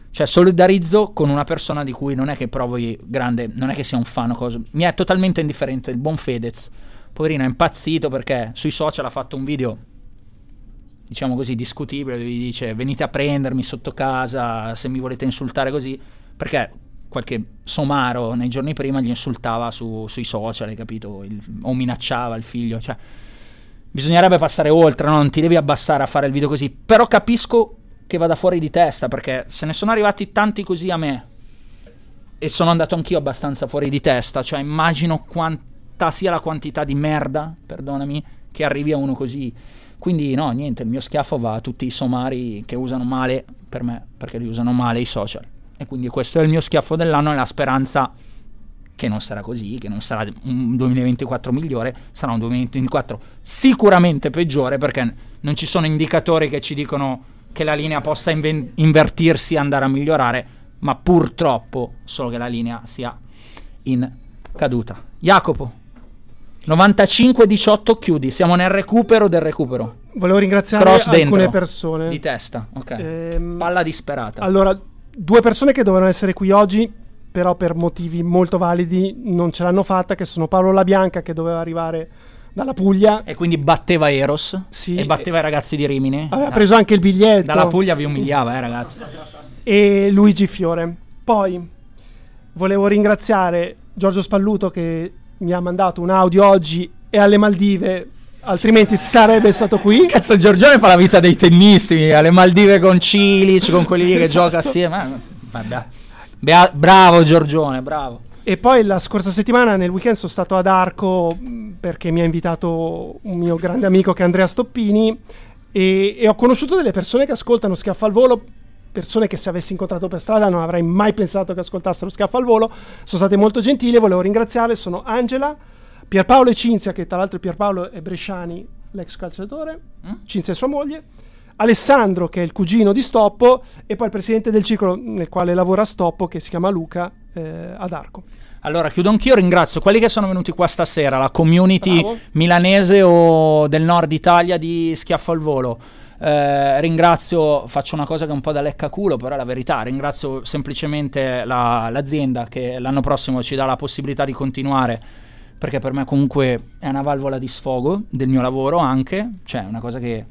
cioè solidarizzo con una persona di cui non è che provo grande, non è che sia un fan o cosa, mi è totalmente indifferente, il buon Fedez. Poverino è impazzito perché sui social ha fatto un video diciamo così, discutibile, gli dice venite a prendermi sotto casa se mi volete insultare così, perché qualche somaro nei giorni prima gli insultava su- sui social, hai capito, Il- o minacciava il figlio, cioè bisognerebbe passare oltre, no? non ti devi abbassare a fare il video così, però capisco che vada fuori di testa, perché se ne sono arrivati tanti così a me, e sono andato anch'io abbastanza fuori di testa, cioè immagino quanta sia la quantità di merda, perdonami, che arrivi a uno così. Quindi no, niente, il mio schiaffo va a tutti i somari che usano male, per me, perché li usano male i social. E quindi questo è il mio schiaffo dell'anno e la speranza che non sarà così, che non sarà un 2024 migliore, sarà un 2024 sicuramente peggiore perché non ci sono indicatori che ci dicono che la linea possa inven- invertirsi e andare a migliorare. ma purtroppo solo che la linea sia in caduta. Jacopo, 95-18 chiudi, siamo nel recupero del recupero. Volevo ringraziare Cross alcune dentro. persone. Di testa, ok. Ehm, Palla disperata. Allora, due persone che dovevano essere qui oggi, però per motivi molto validi non ce l'hanno fatta, che sono Paolo Labianca che doveva arrivare dalla Puglia, e quindi batteva Eros Sì. e batteva i ragazzi di Rimini. aveva Da- preso anche il biglietto, Dalla Puglia vi umiliava, eh ragazzi. e Luigi Fiore. Poi volevo ringraziare Giorgio Spalluto che mi ha mandato un audio oggi e alle Maldive, altrimenti sarebbe stato qui. Cazzo, Giorgione fa la vita dei tennisti, alle Maldive con Cilic, con quelli lì che Esatto. gioca assieme. Vabbè. Bea- bravo Giorgione, bravo. E poi la scorsa settimana nel weekend sono stato ad Arco perché mi ha invitato un mio grande amico che è Andrea Stoppini e, e ho conosciuto delle persone che ascoltano Schiaffo al Volo, persone che se avessi incontrato per strada non avrei mai pensato che ascoltassero Schiaffo al Volo, sono state molto gentili, volevo ringraziarle, sono Angela, Pierpaolo e Cinzia, che tra l'altro Pierpaolo è Bresciani, l'ex calciatore, Mm? Cinzia è sua moglie, Alessandro che è il cugino di Stoppo e poi il presidente del circolo nel quale lavora Stoppo che si chiama Luca eh, ad Arco. Allora, chiudo anch'io, ringrazio quelli che sono venuti qua stasera, la community Bravo. milanese o del nord Italia di Schiaffo al Volo. Eh, ringrazio, faccio una cosa che è un po' da leccaculo, però è la verità, ringrazio semplicemente la- l'azienda che l'anno prossimo ci dà la possibilità di continuare, perché per me comunque è una valvola di sfogo del mio lavoro anche, cioè una cosa che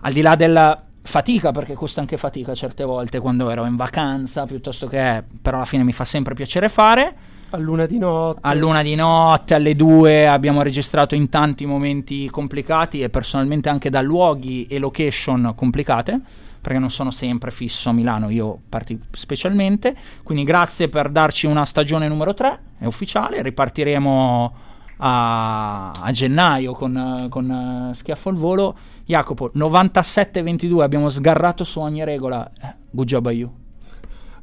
al di là della fatica, perché costa anche fatica certe volte quando ero in vacanza, piuttosto che, però alla fine mi fa sempre piacere fare. A luna di notte. A luna di notte, alle due abbiamo registrato in tanti momenti complicati e personalmente anche da luoghi e location complicate, perché non sono sempre fisso a Milano, io parti specialmente. Quindi grazie per darci una stagione numero 3, è ufficiale, ripartiremo a, a gennaio con, con eh, Schiaffo al Volo. Jacopo, 97-22, abbiamo sgarrato su ogni regola. Eh, Good job a you.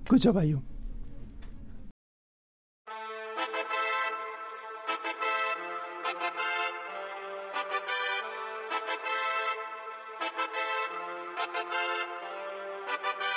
Good job a you.